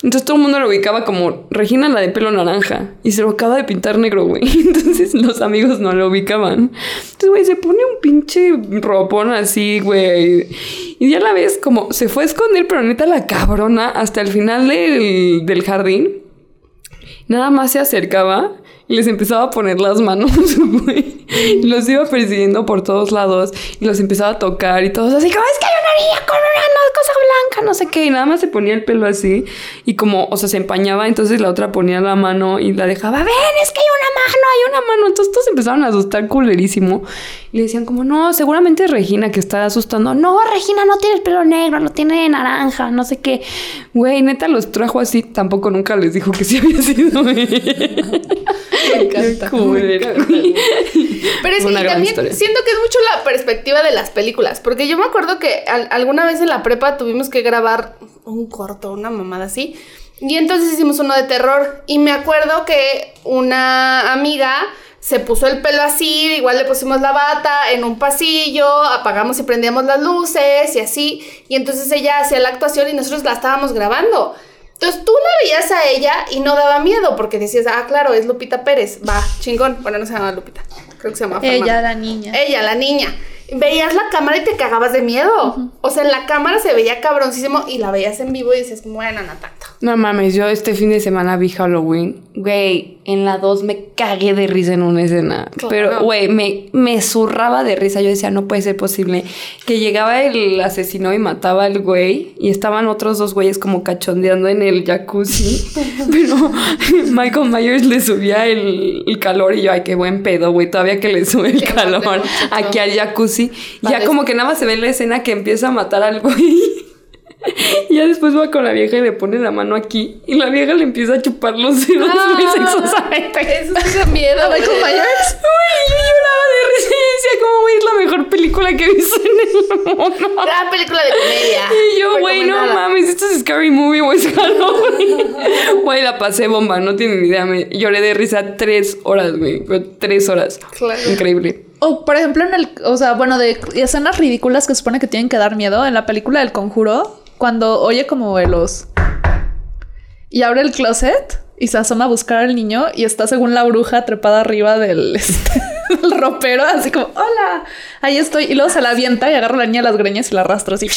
Entonces todo el mundo lo ubicaba como Regina la de pelo naranja. Y se lo acaba de pintar negro, güey. Entonces los amigos no lo ubicaban. Entonces, güey, se pone un pinche ropón así, güey. Y ya la ves como se fue a esconder, pero neta la cabrona hasta el final del, del jardín. Nada más se acercaba y les empezaba a poner las manos, güey. Los iba persiguiendo por todos lados y los empezaba a tocar y todos así como, es que hay una niña con una no- cosa blanca, no sé qué. Y nada más se ponía el pelo así y como, o sea, se empañaba, entonces la otra ponía la mano y la dejaba, ven, es que hay una mano, hay una mano. Entonces todos empezaron a asustar culerísimo y le decían como, no, seguramente es Regina que está asustando. No, Regina no tiene el pelo negro, lo tiene naranja, no sé qué. Güey, neta los trajo así, tampoco nunca les dijo que sí había sido. Me encanta. Culera, güey. Pero es que también historia. siento que es mucho la perspectiva de las películas. Porque yo me acuerdo que al- alguna vez en la prepa tuvimos que grabar un corto, una mamada así. Y entonces hicimos uno de terror. Y me acuerdo que una amiga se puso el pelo así, igual le pusimos la bata en un pasillo, apagamos y prendíamos las luces y así. Y entonces ella hacía la actuación y nosotros la estábamos grabando. Entonces tú la veías a ella y no daba miedo porque decías, ah, claro, es Lupita Pérez, va, chingón. Bueno, no se llama Lupita, creo que se llama Ella, Fernanda. la niña. Ella, la niña. Veías la cámara y te cagabas de miedo. O sea, en la cámara se veía cabroncísimo y la veías en vivo y dices, bueno, no tanto. No mames, yo este fin de semana vi Halloween. Güey, en la 2 me cagué de risa en una escena. Claro. Pero, güey, me, me zurraba de risa. Yo decía, no puede ser posible. Que llegaba el asesino y mataba al güey. Y estaban otros dos güeyes como cachondeando en el jacuzzi. Pero Michael Myers le subía el, el calor. Y yo, ay, qué buen pedo, güey. Todavía que le sube el calor aquí al jacuzzi. Ya como que nada más se ve la escena que empieza a matar al güey. Y ya después va con la vieja y le pone la mano aquí. Y la vieja le empieza a chupar los dedos muy sexosamente. Eso da miedo. ¿A Michael güey. Myers? Güey, yo lloraba de risa y decía como, güey, es la mejor película que he visto en el mundo. Gran película de comedia. Y yo, güey, no mames, esto es Scary Movie o es Halloween. Güey, la pasé bomba, no tienen ni idea. Me lloré de risa tres horas, güey. Tres horas. Claro. Increíble. O por ejemplo en el, o sea, bueno, de escenas ridículas que supone que tienen que dar miedo en la película del Conjuro, cuando oye como velos y abre el closet y se asoma a buscar al niño y está según la bruja trepada arriba del, este, del ropero, así como, hola, ahí estoy. Y luego se la avienta y agarra a la niña a las greñas y la arrastra así.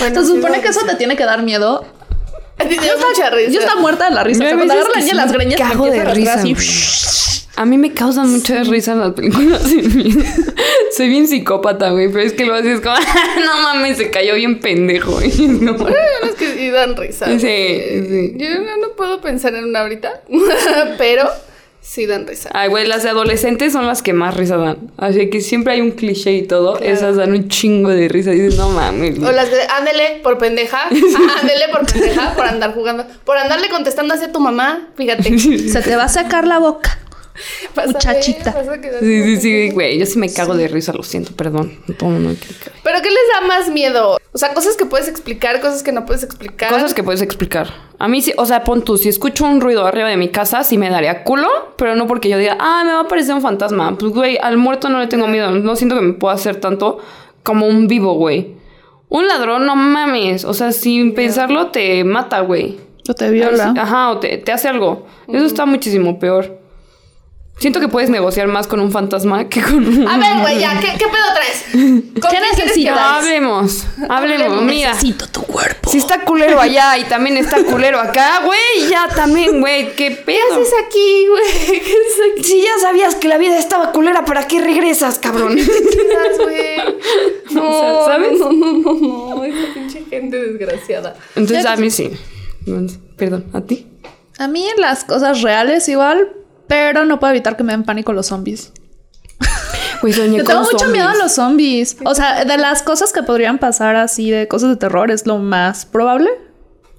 Bueno, se sí, supone que eso te tiene que dar miedo. Me dio mucha risa. Yo estaba muerta de la risa. O sea, Yo cuando la niña las me greñas cago empieza de a risa, así. A mí me causan mucha risa las películas sin miedo. Soy bien psicópata, güey, pero es que lo haces como, no mames, se cayó bien pendejo. güey. No, unos que sí dan risa. Sí, sí. Yo no puedo pensar en una ahorita, pero sí dan risa. Ay, güey, las de adolescentes son las que más risa dan. Así que siempre hay un cliché y todo. Esas dan un chingo de risa. Y dices, no mames. O las de, ándele por pendeja, ándele por pendeja, por andar jugando, por andarle contestando hacia tu mamá, fíjate. Se te va a sacar la boca. Muchachita. Sí, sí, sí, güey. Yo sí me cago de risa, lo siento, perdón. Que- Pero ¿qué les da más miedo? O sea, cosas que puedes explicar, cosas que no puedes explicar. Cosas que puedes explicar. A mí sí, o sea, pon tú, si escucho un ruido arriba de mi casa, sí me daría culo, pero no porque yo diga, ah, me va a aparecer un fantasma. Pues, güey, al muerto no le tengo miedo. No siento que me pueda hacer tanto como un vivo, güey. Un ladrón, no mames. O sea, sin pensarlo, te mata, güey. O te viola. Ajá, o te, te hace algo. Eso está muchísimo peor. Siento que puedes negociar más con un fantasma que con un... A ver, güey, ya, ¿qué, qué pedo traes? ¿Con ¿Qué necesitas? Hablemos, hablemos, mira. Necesito tu cuerpo. Si está culero allá y también está culero acá, güey, ya también, güey, qué pedo. ¿Qué haces aquí, güey? ¿Qué haces aquí? Si ya sabías que la vida estaba culera, ¿para qué regresas, cabrón? ¿Qué güey? No, O sea, ¿sabes? No, no, no, no, esa pinche gente desgraciada. Entonces a mí sí. Perdón, ¿a ti? A mí las cosas reales igual, pero no puedo evitar que me den pánico los zombies. Güey, soñé con tengo mucho zombies. miedo a los zombies. O sea, de las cosas que podrían pasar así, de cosas de terror, es lo más probable.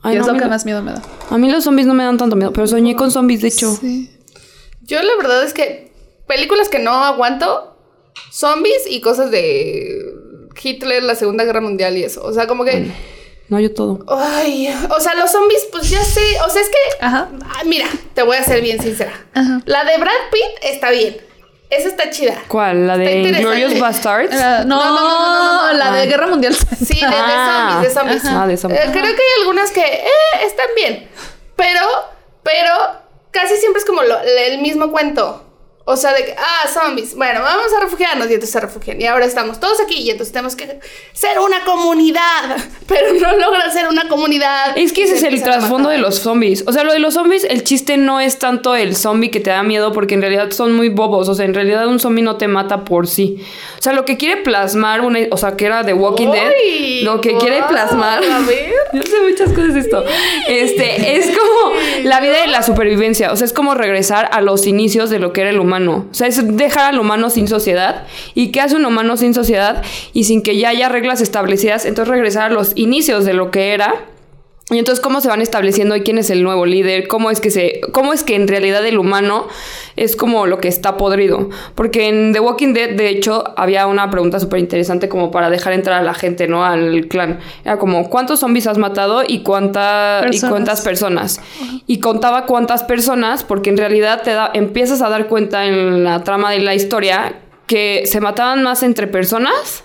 Ay, y no, es lo que más miedo me da. A mí los zombies no me dan tanto miedo, pero soñé con zombies, de hecho. Yo la verdad es que películas que no aguanto, zombies y cosas de Hitler, la Segunda Guerra Mundial y eso. O sea, como que... No, yo todo. Ay, o sea, los zombies, pues ya sé. O sea, es que... Ajá. Ah, mira, te voy a ser bien sincera. Ajá. La de Brad Pitt está bien. Esa está chida. ¿Cuál? ¿La de. Glorious Bastards? Eh, no, No, no, no, no, no, no. la de Ah. Guerra Mundial. Sí, de, de Ah, zombies, de zombies. ajá. Ah, de zombies. Eh, creo que hay algunas que eh, están bien. Pero, pero casi siempre es como lo- el mismo cuento. O sea, de que, ah, zombies. Bueno, vamos a refugiarnos y entonces se refugian. Y ahora estamos todos aquí y entonces tenemos que ser una comunidad. Pero no logran ser una comunidad. Es que ese se es el trasfondo de los zombies. O sea, lo de los zombies, el chiste no es tanto el zombie que te da miedo, porque en realidad son muy bobos. O sea, en realidad un zombie no te mata por sí. O sea, lo que quiere plasmar, una, o sea, que era de Walking Dead, lo que quiere plasmar. a ver. Yo sé muchas cosas de esto. Este, es como la vida de la supervivencia. O sea, es como regresar a los inicios de lo que era el humano. O sea, es dejar al humano sin sociedad. ¿Y qué hace un humano sin sociedad? Y sin que ya haya reglas establecidas. Entonces regresar a los inicios de lo que era. Y entonces cómo se van estableciendo y quién es el nuevo líder, cómo es que se cómo es que en realidad el humano es como lo que está podrido, porque en The Walking Dead de hecho había una pregunta súper interesante como para dejar entrar a la gente, ¿no? al clan. Era como ¿cuántos zombies has matado y cuánta y cuántas personas? Y contaba cuántas personas porque en realidad te da empiezas a dar cuenta en la trama de la historia que se mataban más entre personas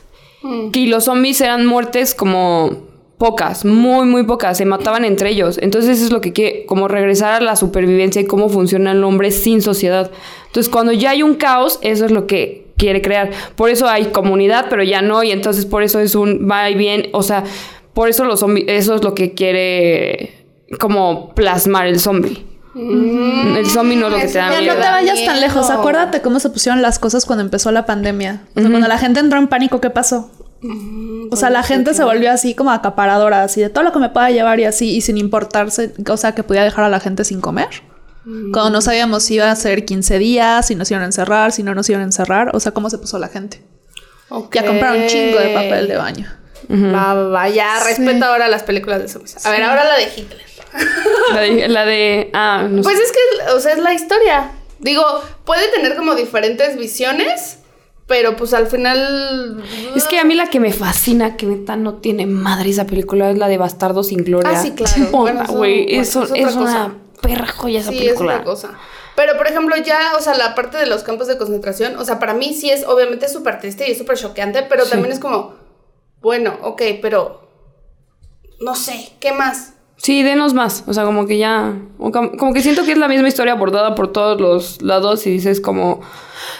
que los zombies eran muertes como pocas, muy, muy pocas, se mataban entre ellos. Entonces eso es lo que quiere, como regresar a la supervivencia y cómo funciona el hombre sin sociedad. Entonces cuando ya hay un caos, eso es lo que quiere crear. Por eso hay comunidad, pero ya no, y entonces por eso es un va y bien, o sea, por eso los zombies, eso es lo que quiere como plasmar el zombie. El zombie no es lo que te da miedo. no te vayas tan lejos. Acuérdate cómo se pusieron las cosas cuando empezó la pandemia. O sea, cuando la gente entró en pánico, ¿qué pasó? O sea, la gente se volvió así como acaparadora, así de todo lo que me pueda llevar y así, y sin importarse, o sea, que podía dejar a la gente sin comer. Cuando no sabíamos si iba a ser 15 días, si nos iban a encerrar, si no nos iban a encerrar, o sea, cómo se puso la gente. Ya compraron un chingo de papel de baño. Va, va, va, ya, respeto ahora las películas de zombies. A ver, ahora la de Hitler. La de, la de- ah, no sé. Pues es que, o sea, es la historia. Digo, puede tener como diferentes visiones, pero pues al final. Es que a mí la que me fascina, que neta no tiene madre esa película, es la de Bastardo sin Gloria. Ah, sí, claro. Bueno, güey, bueno, eso es es una perra joya esa Sí, es película. cosa. Pero, por ejemplo, ya, o sea, la parte de los campos de concentración, o sea, para mí sí es obviamente súper triste y es súper choqueante, pero Sí. también es como, bueno, ok, pero no sé, ¿qué más? Sí, denos más. O sea, como que ya. Como que siento que es la misma historia abordada por todos los lados y dices como.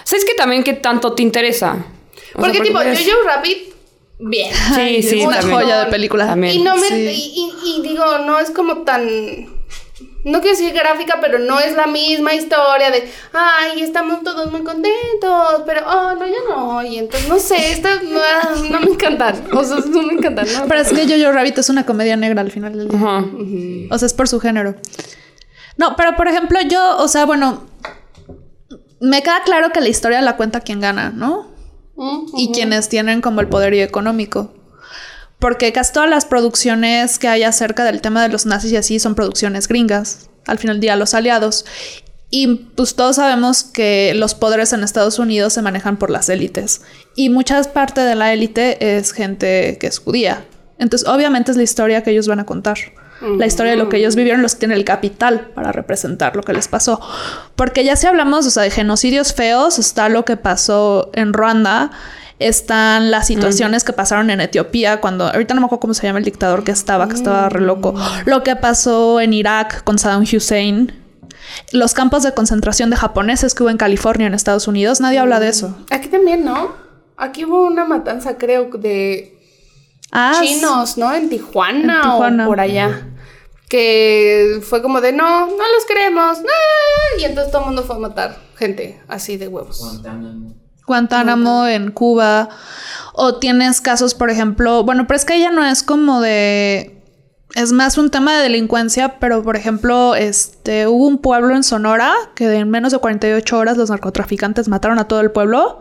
¿Sabes que también qué tanto te interesa? O sea, Porque, tipo, Jojo Rabbit, bien. Sí, sí, es una también. joya de película. También. Y no me. Sí. Y, y- y digo, no es como tan. No quiero decir gráfica, pero no es la misma historia de, ay, estamos todos muy contentos, pero, oh, no, ya no, y entonces, no sé, estas no, no me encantan, o sea, no me encantan, ¿no? Pero es que Jojo Rabbit es una comedia negra al final del día. Ajá. O sea, es por su género. No, pero por ejemplo, yo, o sea, bueno, me queda claro que la historia la cuenta quien gana, ¿no? Ujú. Y quienes tienen como el poderío económico. Porque casi todas las producciones que hay acerca del tema de los nazis y así son producciones gringas. Al final del día, los aliados. Y pues todos sabemos que los poderes en Estados Unidos se manejan por las élites. Y mucha parte de la élite es gente que es judía. Entonces, obviamente es la historia que ellos van a contar. La historia de lo que ellos vivieron, los que tienen el capital para representar lo que les pasó. Porque ya si hablamos, o sea, de genocidios feos, está lo que pasó en Ruanda, están las situaciones que pasaron en Etiopía cuando, ahorita no me acuerdo cómo se llama el dictador que estaba, que estaba re loco, lo que pasó en Irak con Saddam Hussein, los campos de concentración de japoneses que hubo en California, en Estados Unidos, nadie habla de eso. Aquí también, ¿no? Aquí hubo una matanza, creo, de Ah, chinos, ¿no? En Tijuana, En Tijuana. o por allá. Que fue como de no, no los queremos. Y entonces todo el mundo fue a matar gente así de huevos. Guantánamo. Guantánamo en Cuba. O tienes casos, por ejemplo, bueno, pero es que ella no es como de. Es más un tema de delincuencia, pero por ejemplo, este, hubo un pueblo en Sonora que en menos de 48 horas los narcotraficantes mataron a todo el pueblo.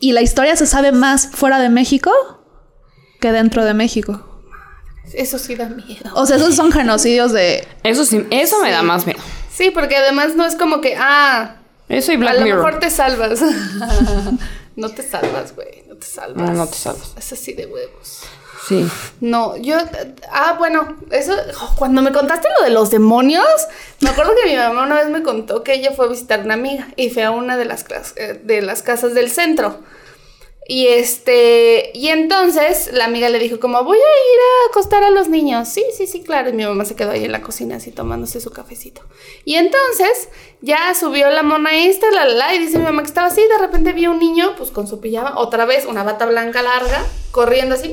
Y la historia se sabe más fuera de México que dentro de México. Eso sí da miedo. O sea, esos son genocidios de. Eso sí, eso me da más miedo. Sí, porque además no es como que, ah, Eso y a Black lo Mirror. mejor te salvas. no te salvas, güey, no te salvas. No, no te salvas. Es así de huevos. Sí. No, yo. Ah, bueno, eso. oh, cuando me contaste lo de los demonios, me acuerdo que mi mamá una vez me contó que ella fue a visitar una amiga y fue a una de las, eh, de las casas del centro. Y este. Y entonces la amiga le dijo, como, voy a ir a acostar a los niños. Sí, sí, sí, claro. Y mi mamá se quedó ahí en la cocina así tomándose su cafecito. Y entonces ya subió la mona esta, la, la, la, y dice mi mamá que estaba así. De repente vio un niño, pues con su pijama, otra vez, una bata blanca larga, corriendo así.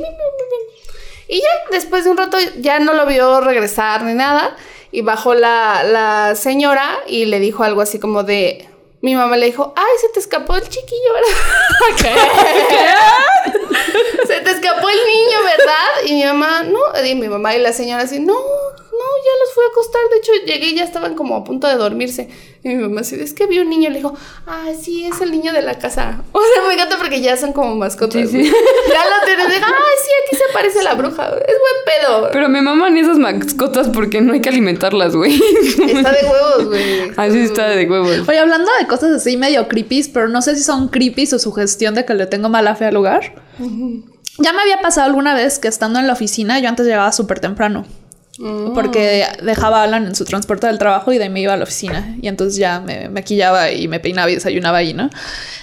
Y ya después de un rato ya no lo vio regresar ni nada. Y bajó la, la señora y le dijo algo así como de. Mi mamá le dijo, ay, se te escapó el chiquillo, ¿verdad? se te escapó el niño, ¿verdad? Y mi mamá, no, y mi mamá y la señora así, no, no, ya los fui a acostar. De hecho, llegué y ya estaban como a punto de dormirse. Y mi mamá así, es que vi un niño. Le dijo, ah, sí, es el niño de la casa. O sea, me encanta porque ya son como mascotas. Sí, sí. Ya lo tienes, de, ay, sí, aquí se parece la bruja. Es buen pedo. Pero me maman esas mascotas porque no hay que alimentarlas, güey. Está de huevos, güey. Así está de huevos. Oye, hablando de cosas así medio creepy, pero no sé si son creepy o su gestión de que le tengo mala fe al lugar. Ya me había pasado alguna vez que estando en la oficina, yo antes llegaba súper temprano. Porque dejaba a Alan en su transporte del trabajo y de ahí me iba a la oficina. Y entonces ya me maquillaba y me peinaba y desayunaba ahí, ¿no?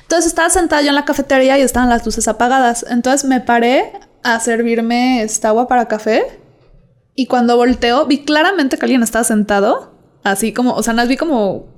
Entonces estaba sentada yo en la cafetería y estaban las luces apagadas. Entonces me paré a servirme esta agua para café. Y cuando volteo, vi claramente que alguien estaba sentado. Así como, o sea, nos vi como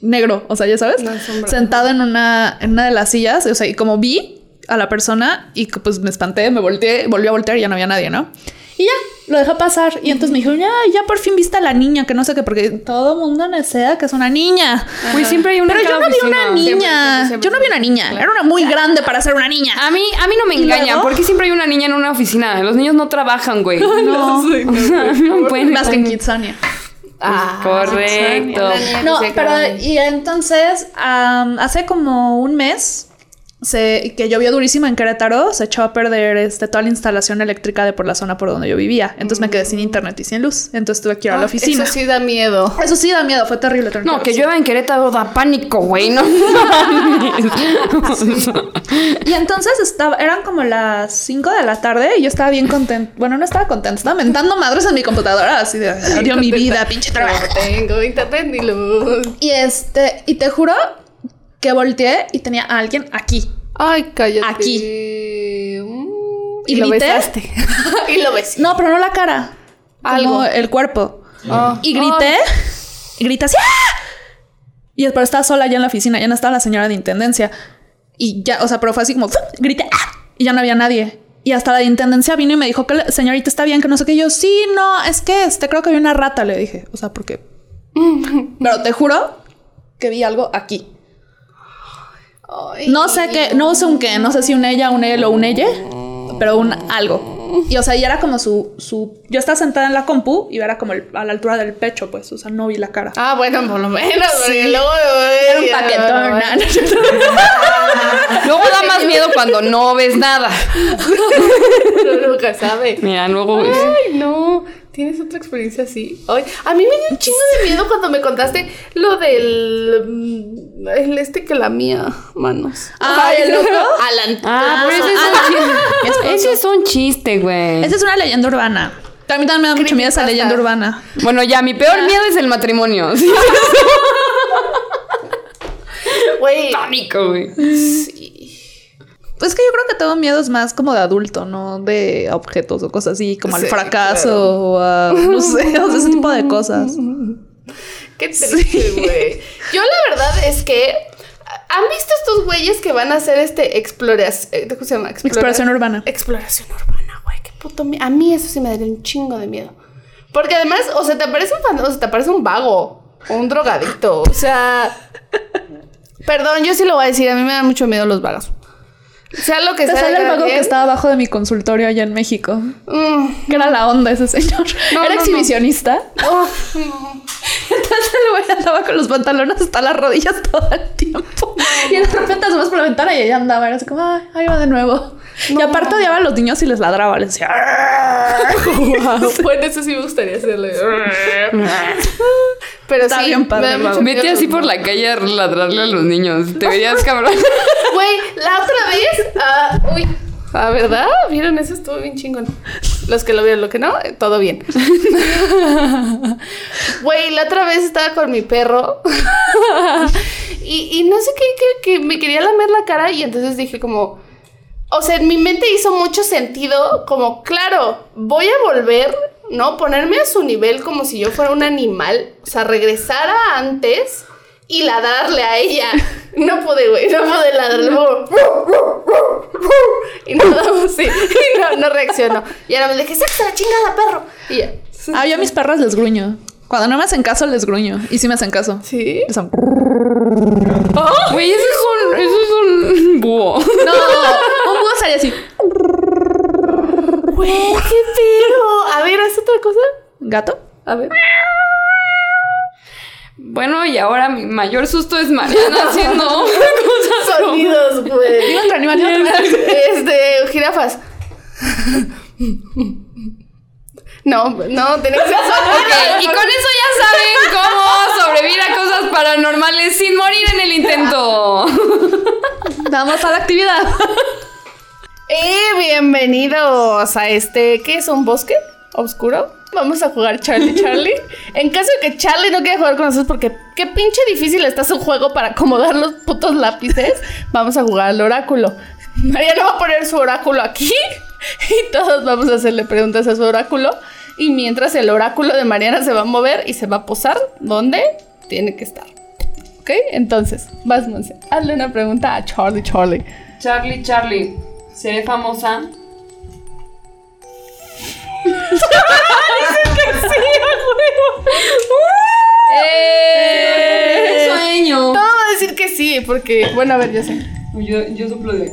negro, o sea, ya sabes, sentado en una, en una de las sillas, o sea, y como vi a la persona y pues me espanté, me volteé, volví a voltear y ya no había nadie, ¿no? Y ya, lo dejé pasar. Y entonces me dijeron, ya, ya por fin viste a la niña, que no sé qué, porque todo mundo necesita que es una niña. Siempre hay una Pero yo no vi una niña. Siempre, siempre, yo no vi una niña. Era una muy grande para ser una niña. A mí, a mí no me ¿Y engaña, porque siempre hay una niña en una oficina. Los niños no trabajan, güey. No. O sea, no pueden. Más que en Kitsania. Ah, correcto. Niña que No, pero y entonces hace como un mes se, que llovió durísimo en Querétaro, se echó a perder este, toda la instalación eléctrica de por la zona por donde yo vivía. Entonces me quedé sin internet y sin luz. Entonces tuve que ir a la Ah, oficina. Eso sí da miedo. Eso sí da miedo, fue terrible. No, que la llueva en Querétaro da pánico, güey. No. Y entonces estaba, eran como las 5 de la tarde y yo estaba bien contenta. Bueno, no estaba contenta, estaba mentando madres en mi computadora, así de adiós mi vida, pinche trabajo. No tengo internet ni luz. Y este, y te juro que volteé y tenía a alguien aquí. Ay, cállate. Aquí. Mm, ¿Y Y, lo grité? besaste. y lo besé. No, pero no la cara. Como Algo. el cuerpo. Ah. Y grité. Y grité así. ¡ah! Y pero estaba sola ya en la oficina. Ya no estaba la señora de intendencia. Y ya, o sea, pero fue así como ¡fum! grité. ¡ah! Y ya no había nadie. Y hasta la de intendencia vino y me dijo que la señorita está bien, que no sé qué. Y yo, sí, no, es que este creo que había una rata, le dije. O sea, porque Pero te juro que vi algo aquí. Ay. No sé qué, no sé un qué, no sé si un ella, un él o un ella, pero un algo. Y o sea, y era como su, su. Yo estaba sentada en la compu y era como el- a la altura del pecho, pues. O sea, no vi la cara. Ah, bueno, por lo menos, porque luego Era un paquetón. Luego da más miedo cuando no ves nada. Uno nunca sabe. Mira, luego. Ay, no. ¿Tienes otra experiencia así? Ay, a mí me dio un chingo de miedo cuando me contaste lo del. mm, El este que la mía, manos. Ah, ¿el loco? Alan. Ah, pero ese es un chiste. Ese es un chiste, güey. Esa es una leyenda urbana. A mí también me da mucho miedo esa leyenda urbana. Bueno, ya, mi peor miedo es el matrimonio. Sí, Güey. Tónico, güey. Sí. Pues que yo creo que tengo miedos más como de adulto, no de objetos o cosas así, como al Sí, fracaso claro. o a, no sé, o sea, ese tipo de cosas. Qué triste, güey. Yo la verdad es que. ¿Han visto estos güeyes que van a hacer este exploración? ¿Cómo se llama? Explora- Exploración urbana. Exploración urbana, güey. Qué puto miedo. A mí eso sí me daría un chingo de miedo. Porque además, o sea, te aparece un o sea, te aparece un vago. O un drogadicto. O sea. Perdón, yo sí lo voy a decir. A mí me dan mucho miedo los vagos. Sea lo que Te sea. sale el vago que estaba abajo de mi consultorio allá en México. Mm. Que era la onda ese señor. No, era no, exhibicionista. Oh, no. Entonces el güey andaba con los pantalones hasta las rodillas todo el tiempo. Y de repente asomás por la ventana y ella andaba. Era así como, ay, ahí va de nuevo. Y aparte odiaba a los niños y les ladraba. Les decía, Bueno, eso sí me gustaría hacerle. Pero Está sí, bien padre me Vete así por la calle a ladrarle a los niños. Te verías cabrón. Güey, la otra vez. ah, uy. Ah, ¿verdad? ¿Vieron? Eso estuvo bien chingón. Los que lo vieron, lo que no, eh, todo bien. Güey, la otra vez estaba con mi perro. y, y no sé qué, que, que me quería lamer la cara. Y entonces dije, como. O sea, en mi mente hizo mucho sentido. Como, claro, voy a volver, ¿no? Ponerme a su nivel como si yo fuera un animal. O sea, regresar a antes y ladrarle a ella. No pude, güey, no pude ladrarle. Y no daba así. Y no, no reaccionó. Y ahora me dije, ¡sácate la chingada, perro! Y ya. ah, yo a mis perros les gruño. Cuando no me hacen caso, les gruño. Y sí me hacen caso. ¿Sí? Les hacen- Güey, eso es un, eso es un búho. No, un búho salía así. Güey, qué pedo. A ver, ¿es otra cosa? ¿Gato? A ver. Bueno, y ahora mi mayor susto es Mariana haciendo cosas Sonidos, güey. Digo otro animal. digo otro animal. Este, jirafas. No, no, tiene que ser Ok, y con eso ya saben cómo sobrevivir a cosas paranormales sin morir en el intento. Vamos a la actividad. Y bienvenidos a este, ¿qué es un bosque oscuro? Vamos a jugar Charlie Charlie. En caso de que Charlie no quiera jugar con nosotros porque qué pinche difícil está su juego para acomodar los putos lápices, vamos a jugar al oráculo. Mariana va a poner su oráculo aquí y todos vamos a hacerle preguntas a su oráculo. Y mientras el oráculo de Mariana se va a mover y se va a posar donde tiene que estar. ¿Ok? Entonces, vas, Monse. Hazle una pregunta a Charlie Charlie. Charlie, Charlie, ¿seré famosa? ¡Eh! ¡Sueño! Todo va a decir que sí, porque, bueno, a ver, yo sé. Yo, yo soplo de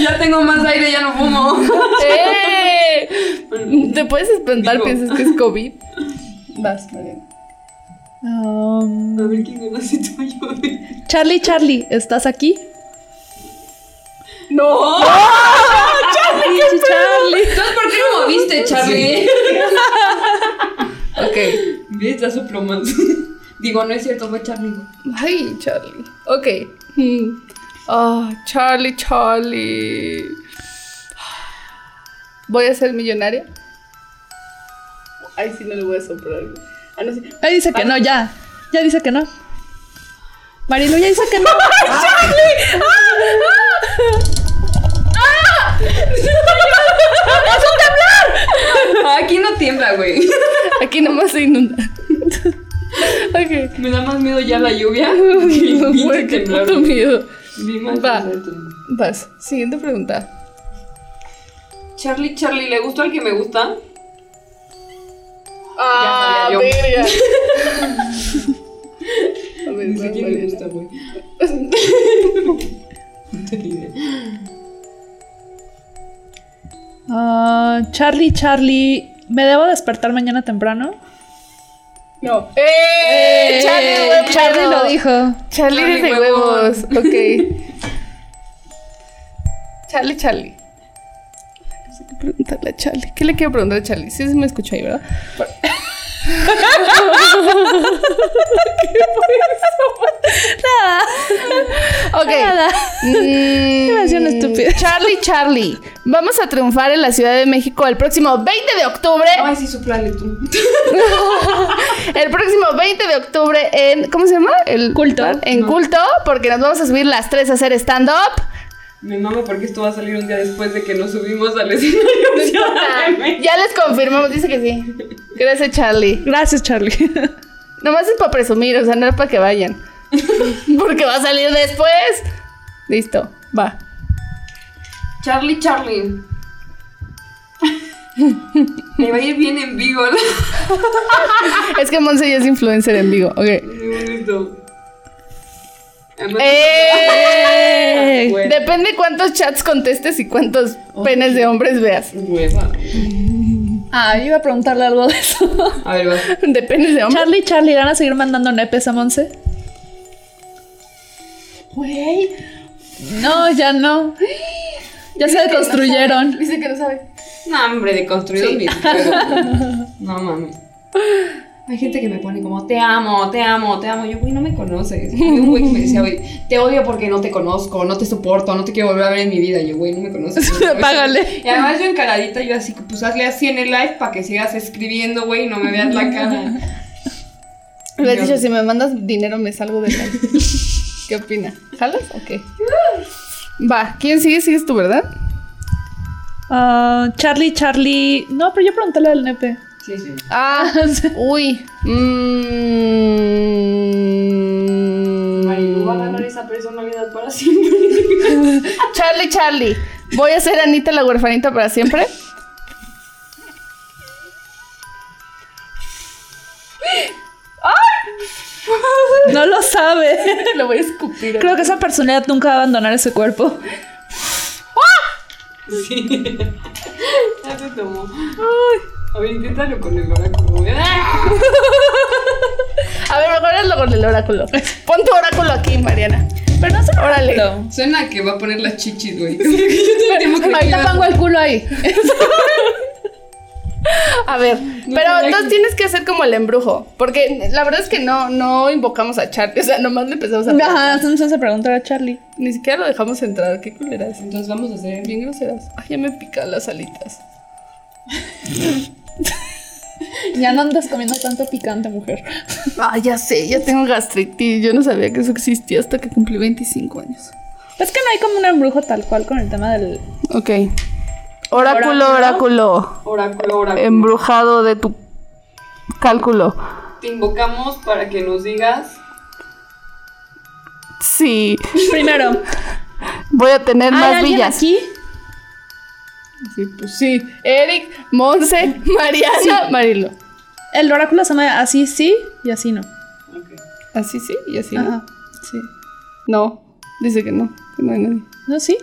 ya tengo más aire, ya no fumo. ¡Eh! ¿Te puedes espantar? Digo. ¿Piensas que es COVID? Vas, Mariana. Um, A ver quién gana si tú o yo. Charlie, Charlie, ¿estás aquí? ¡No! Charlie, Charlie. Entonces, ¿por qué no moviste, Charlie? Ok. Ya sopló más. Digo, no es cierto, fue Charlie. Ay, Charlie. Ok. Mm. Ah, Charlie, Charlie. ¿Voy a ser millonaria? Ay, sí, no le voy a soplar. Ah, no, sí. Ahí dice que no, ya. Ya dice que no. Marilu ya dice que no. Aquí no tiembla, güey. Aquí nomás se inunda. ok. Me da más miedo ya la lluvia. No, güey, qué temblor. puto miedo. Va. Vas. Siguiente pregunta. Charlie, Charlie, ¿le gustó al que me gusta? Ah, Ya verga. A ver, quién le Mariana. gusta, güey. Ah, Charlie, Charlie, ¿me debo despertar mañana temprano? No. ¡Eh! Charlie, de buen Charlie pedo. lo dijo. Charlie Charlie dice huevos. huevos. Ok. Charlie, Charlie. No sé qué preguntarle a Charlie. ¿Qué le quiero preguntar a Charlie? Sí, sí me escuchó ahí, ¿verdad? Ok. Nada. Mm, estúpida. Charlie, Charlie. Vamos a triunfar en la Ciudad de México el próximo 20 de octubre. Ay, sí, soplale tú. El próximo 20 de octubre en. ¿Cómo se llama? El Culto. En culto, porque nos vamos a subir las tres a hacer stand-up. Me mama porque esto va a salir un día después de que nos subimos al escenario. Ya les confirmamos, dice que sí. Gracias, Charlie. Gracias, Charlie. Nomás es para presumir, o sea, no es para que vayan. Porque va a salir después. Listo, va. Charlie, Charlie. Me va a ir bien en Vigo. Es que Monse ya es influencer en Vigo. Ok. Listo. ¡Eh! Bueno. Depende cuántos chats contestes y cuántos penes de hombres veas. Hueva. Ah, yo iba a preguntarle algo de eso. A ver, va. De penes de hombres. Charlie, Charlie, ¿van a seguir mandando nepes a Monse? Güey. No, ya no. Ya se deconstruyeron. Dice que no sabe. No, hombre, de construidos Sí. mis. No mames. Hay gente que me pone como, te amo, te amo, te amo. Yo, güey, no me conoces. Un güey que me decía, güey, te odio porque no te conozco, no te soporto, no te quiero volver a ver en mi vida. Yo, güey, no me conoces. Págale. Y además yo encaradita, yo así, pues hazle así en el live para que sigas escribiendo, güey, y no me veas la cara. Le he dicho, si me mandas dinero me salgo de la... ¿Qué opina? ¿Jalas? Ok. Va, ¿quién sigue? Sigues tú, ¿verdad? Ah, Charlie, Charlie. No, pero yo pregunté del nepe. Sí, sí. Ah, uy. Mm. Marilu va a ganar esa personalidad para siempre. Charlie, Charlie. ¿Voy a ser Anita la huerfanita para siempre? No lo sabe. Lo voy a escupir. Creo que esa personalidad nunca va a abandonar ese cuerpo. Sí. Ya se tomó. A ver, inténtalo con el oráculo. ¡Ah! A ver, mejor hazlo con el oráculo. Pon tu oráculo aquí, Mariana. Pero no se Órale. Suena a que va a poner las chichis, güey. Yo creí que Ahorita iba- pongo el culo ahí. A ver, No pero entonces que- tienes que hacer como el embrujo. Porque la verdad es que no, no invocamos a Charlie. O sea, nomás le empezamos a. Ajá, entonces se preguntar a Charlie. Ni siquiera lo dejamos entrar. Qué culeras. Entonces vamos a hacer Bien groseras. Ay, ya me pican las alitas. Ya no andas comiendo tanto picante, mujer. Ah, ya sé, ya tengo gastritis. Yo no sabía que eso existía hasta que cumplí 25 años. Es que no hay como un embrujo tal cual con el tema del. Ok. Oráculo, oráculo. oráculo, oráculo. Embrujado de tu cálculo. Te invocamos para que nos digas. Sí. Primero. Voy a tener ¿Hay más alguien villas. aquí? Sí, pues sí. Eric, Monse, Mariana, Marilo. El oráculo se llama así sí y así no. Así sí y así no. Ajá. Sí. No, dice que no, que no hay nadie. ¿No sí?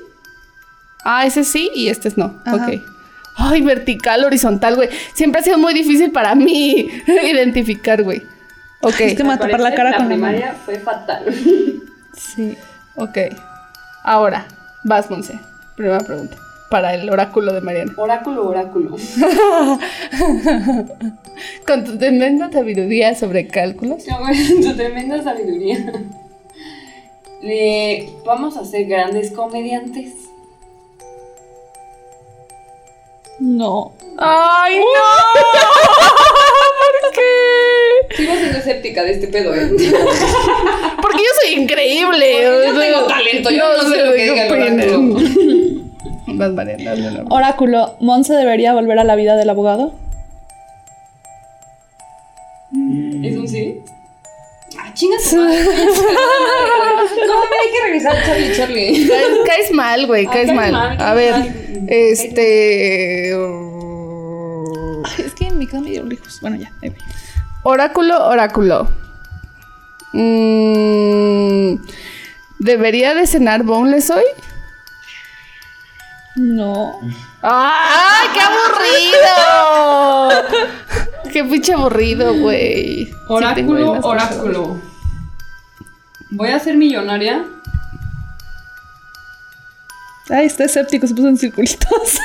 Ah, ese sí y este es no. Ajá. Ok. Ay, vertical, horizontal, güey. Siempre ha sido muy difícil para mí identificar, güey. Ok, Es que me tapar la cara con la mano. primaria fue fatal. sí. Ok. Ahora, vas, Monse. Primera pregunta. Para el oráculo de Mariana. Oráculo, oráculo. Con tu tremenda sabiduría sobre cálculos. tu tremenda sabiduría. Le- vamos a ser grandes comediantes. No. ¡Ay, no! ¿Por qué? Sigo siendo escéptica de este pedo, ¿eh? Porque yo soy increíble. Porque yo o sea, tengo talento, yo no sé lo que diga el oráculo. Vas, la- Oráculo, ¿Monse debería volver a la vida del abogado? ¿Es un sí? Ah, chingas. madre. No, hay que regresar, Charlie, Charlie. Caes, caes mal, güey, Ah, caes mal. mal, A ver, mal. este. Ay, es que me queda medio lejos. Bueno, ya. ahí voy. Oráculo, oráculo. Mm, ¿Debería de cenar boneless hoy? No. ¡Ay, qué aburrido! qué pinche aburrido, güey. Sí Oráculo, oráculo. Voy a ser millonaria. Ay, está escéptico, se puso en circulitos.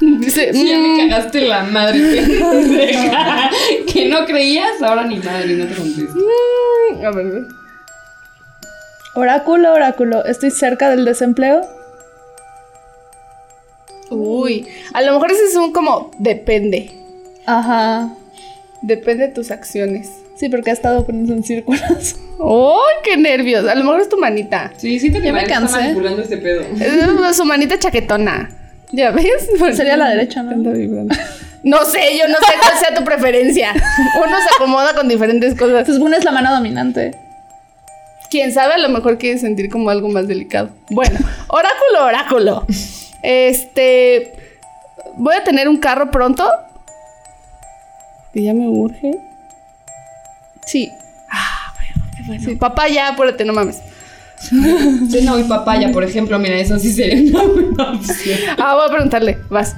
Dice, Sí, ya me cagaste la madre. pendeja. que no creías, ahora ni madre, no te contesto. mm, a ver, ve. Oráculo, oráculo. Estoy cerca del desempleo. Uy, a lo mejor ese es un como depende. Ajá. Depende de tus acciones. Sí, porque ha estado poniendo en círculos. ¡Ay, qué nervios! A lo mejor es tu manita. Sí, siento que Ya me María está cansé. manipulando este pedo. Es su manita chaquetona. ¿Ya ves? Sería la derecha, ¿no? No sé, yo no sé cuál sea tu preferencia. Uno se acomoda con diferentes cosas. Entonces, una es la mano dominante. Quién sabe, a lo mejor quiere sentir como algo más delicado. Bueno, oráculo, oráculo. Este. Voy a tener un carro pronto. Que ya me urge. Sí. Sí, papá, ya, apúrate, no mames. Cena y papaya, por ejemplo, mira, eso sí sería una buena opción. Ah, voy a preguntarle. Vas.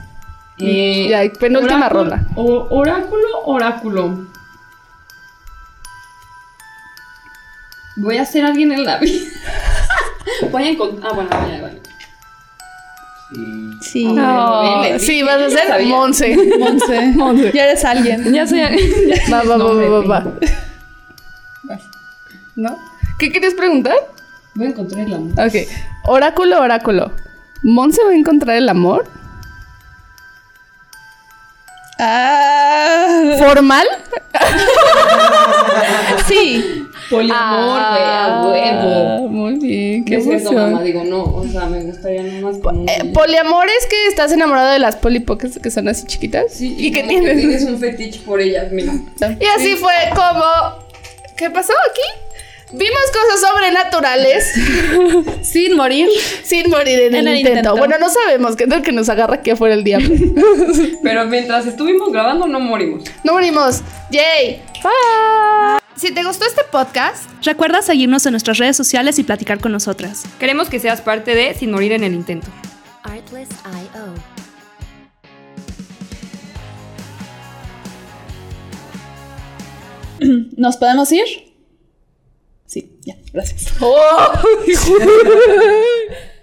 Eh, Ya, penúltima oráculo- ronda. o- oráculo, oráculo. Voy a ser alguien en la vida. Voy a encontrar. Ah, bueno, ya, vale. Sí. Ven, vas a ser. Monse. Monse. Ya eres alguien. Ya soy. Va, va, No va, va, vi. va. ¿No? ¿Qué querías preguntar? Voy a encontrar el amor. Ok. Oráculo, oráculo. ¿Monse va a encontrar el amor? Ah. ¿Formal? Sí. Poliamor, güey, a huevo. Ah, Muy bien, qué ¿Qué es eso, emoción. mamá? Digo, no, o sea, me gustaría nomás con. Eh, poliamor es que estás enamorado de las polipoques que son así chiquitas. Sí, ¿Y que tienes? tienes un fetiche por ellas, mira. Y así fue como. ¿Qué pasó aquí? Vimos cosas sobrenaturales Sin morir. sin morir en, En el, el intento. intento. Bueno, no sabemos qué es lo que nos agarra aquí afuera el diablo. Pero mientras estuvimos grabando, no morimos. no morimos. ¡Yay! Bye. Si te gustó este podcast, Recuerda seguirnos en nuestras redes sociales y platicar con nosotras. Queremos que seas parte de Sin Morir en el Intento. Artlist.io. ¿Nos podemos ir? Sí, ya, gracias. ¡Oh!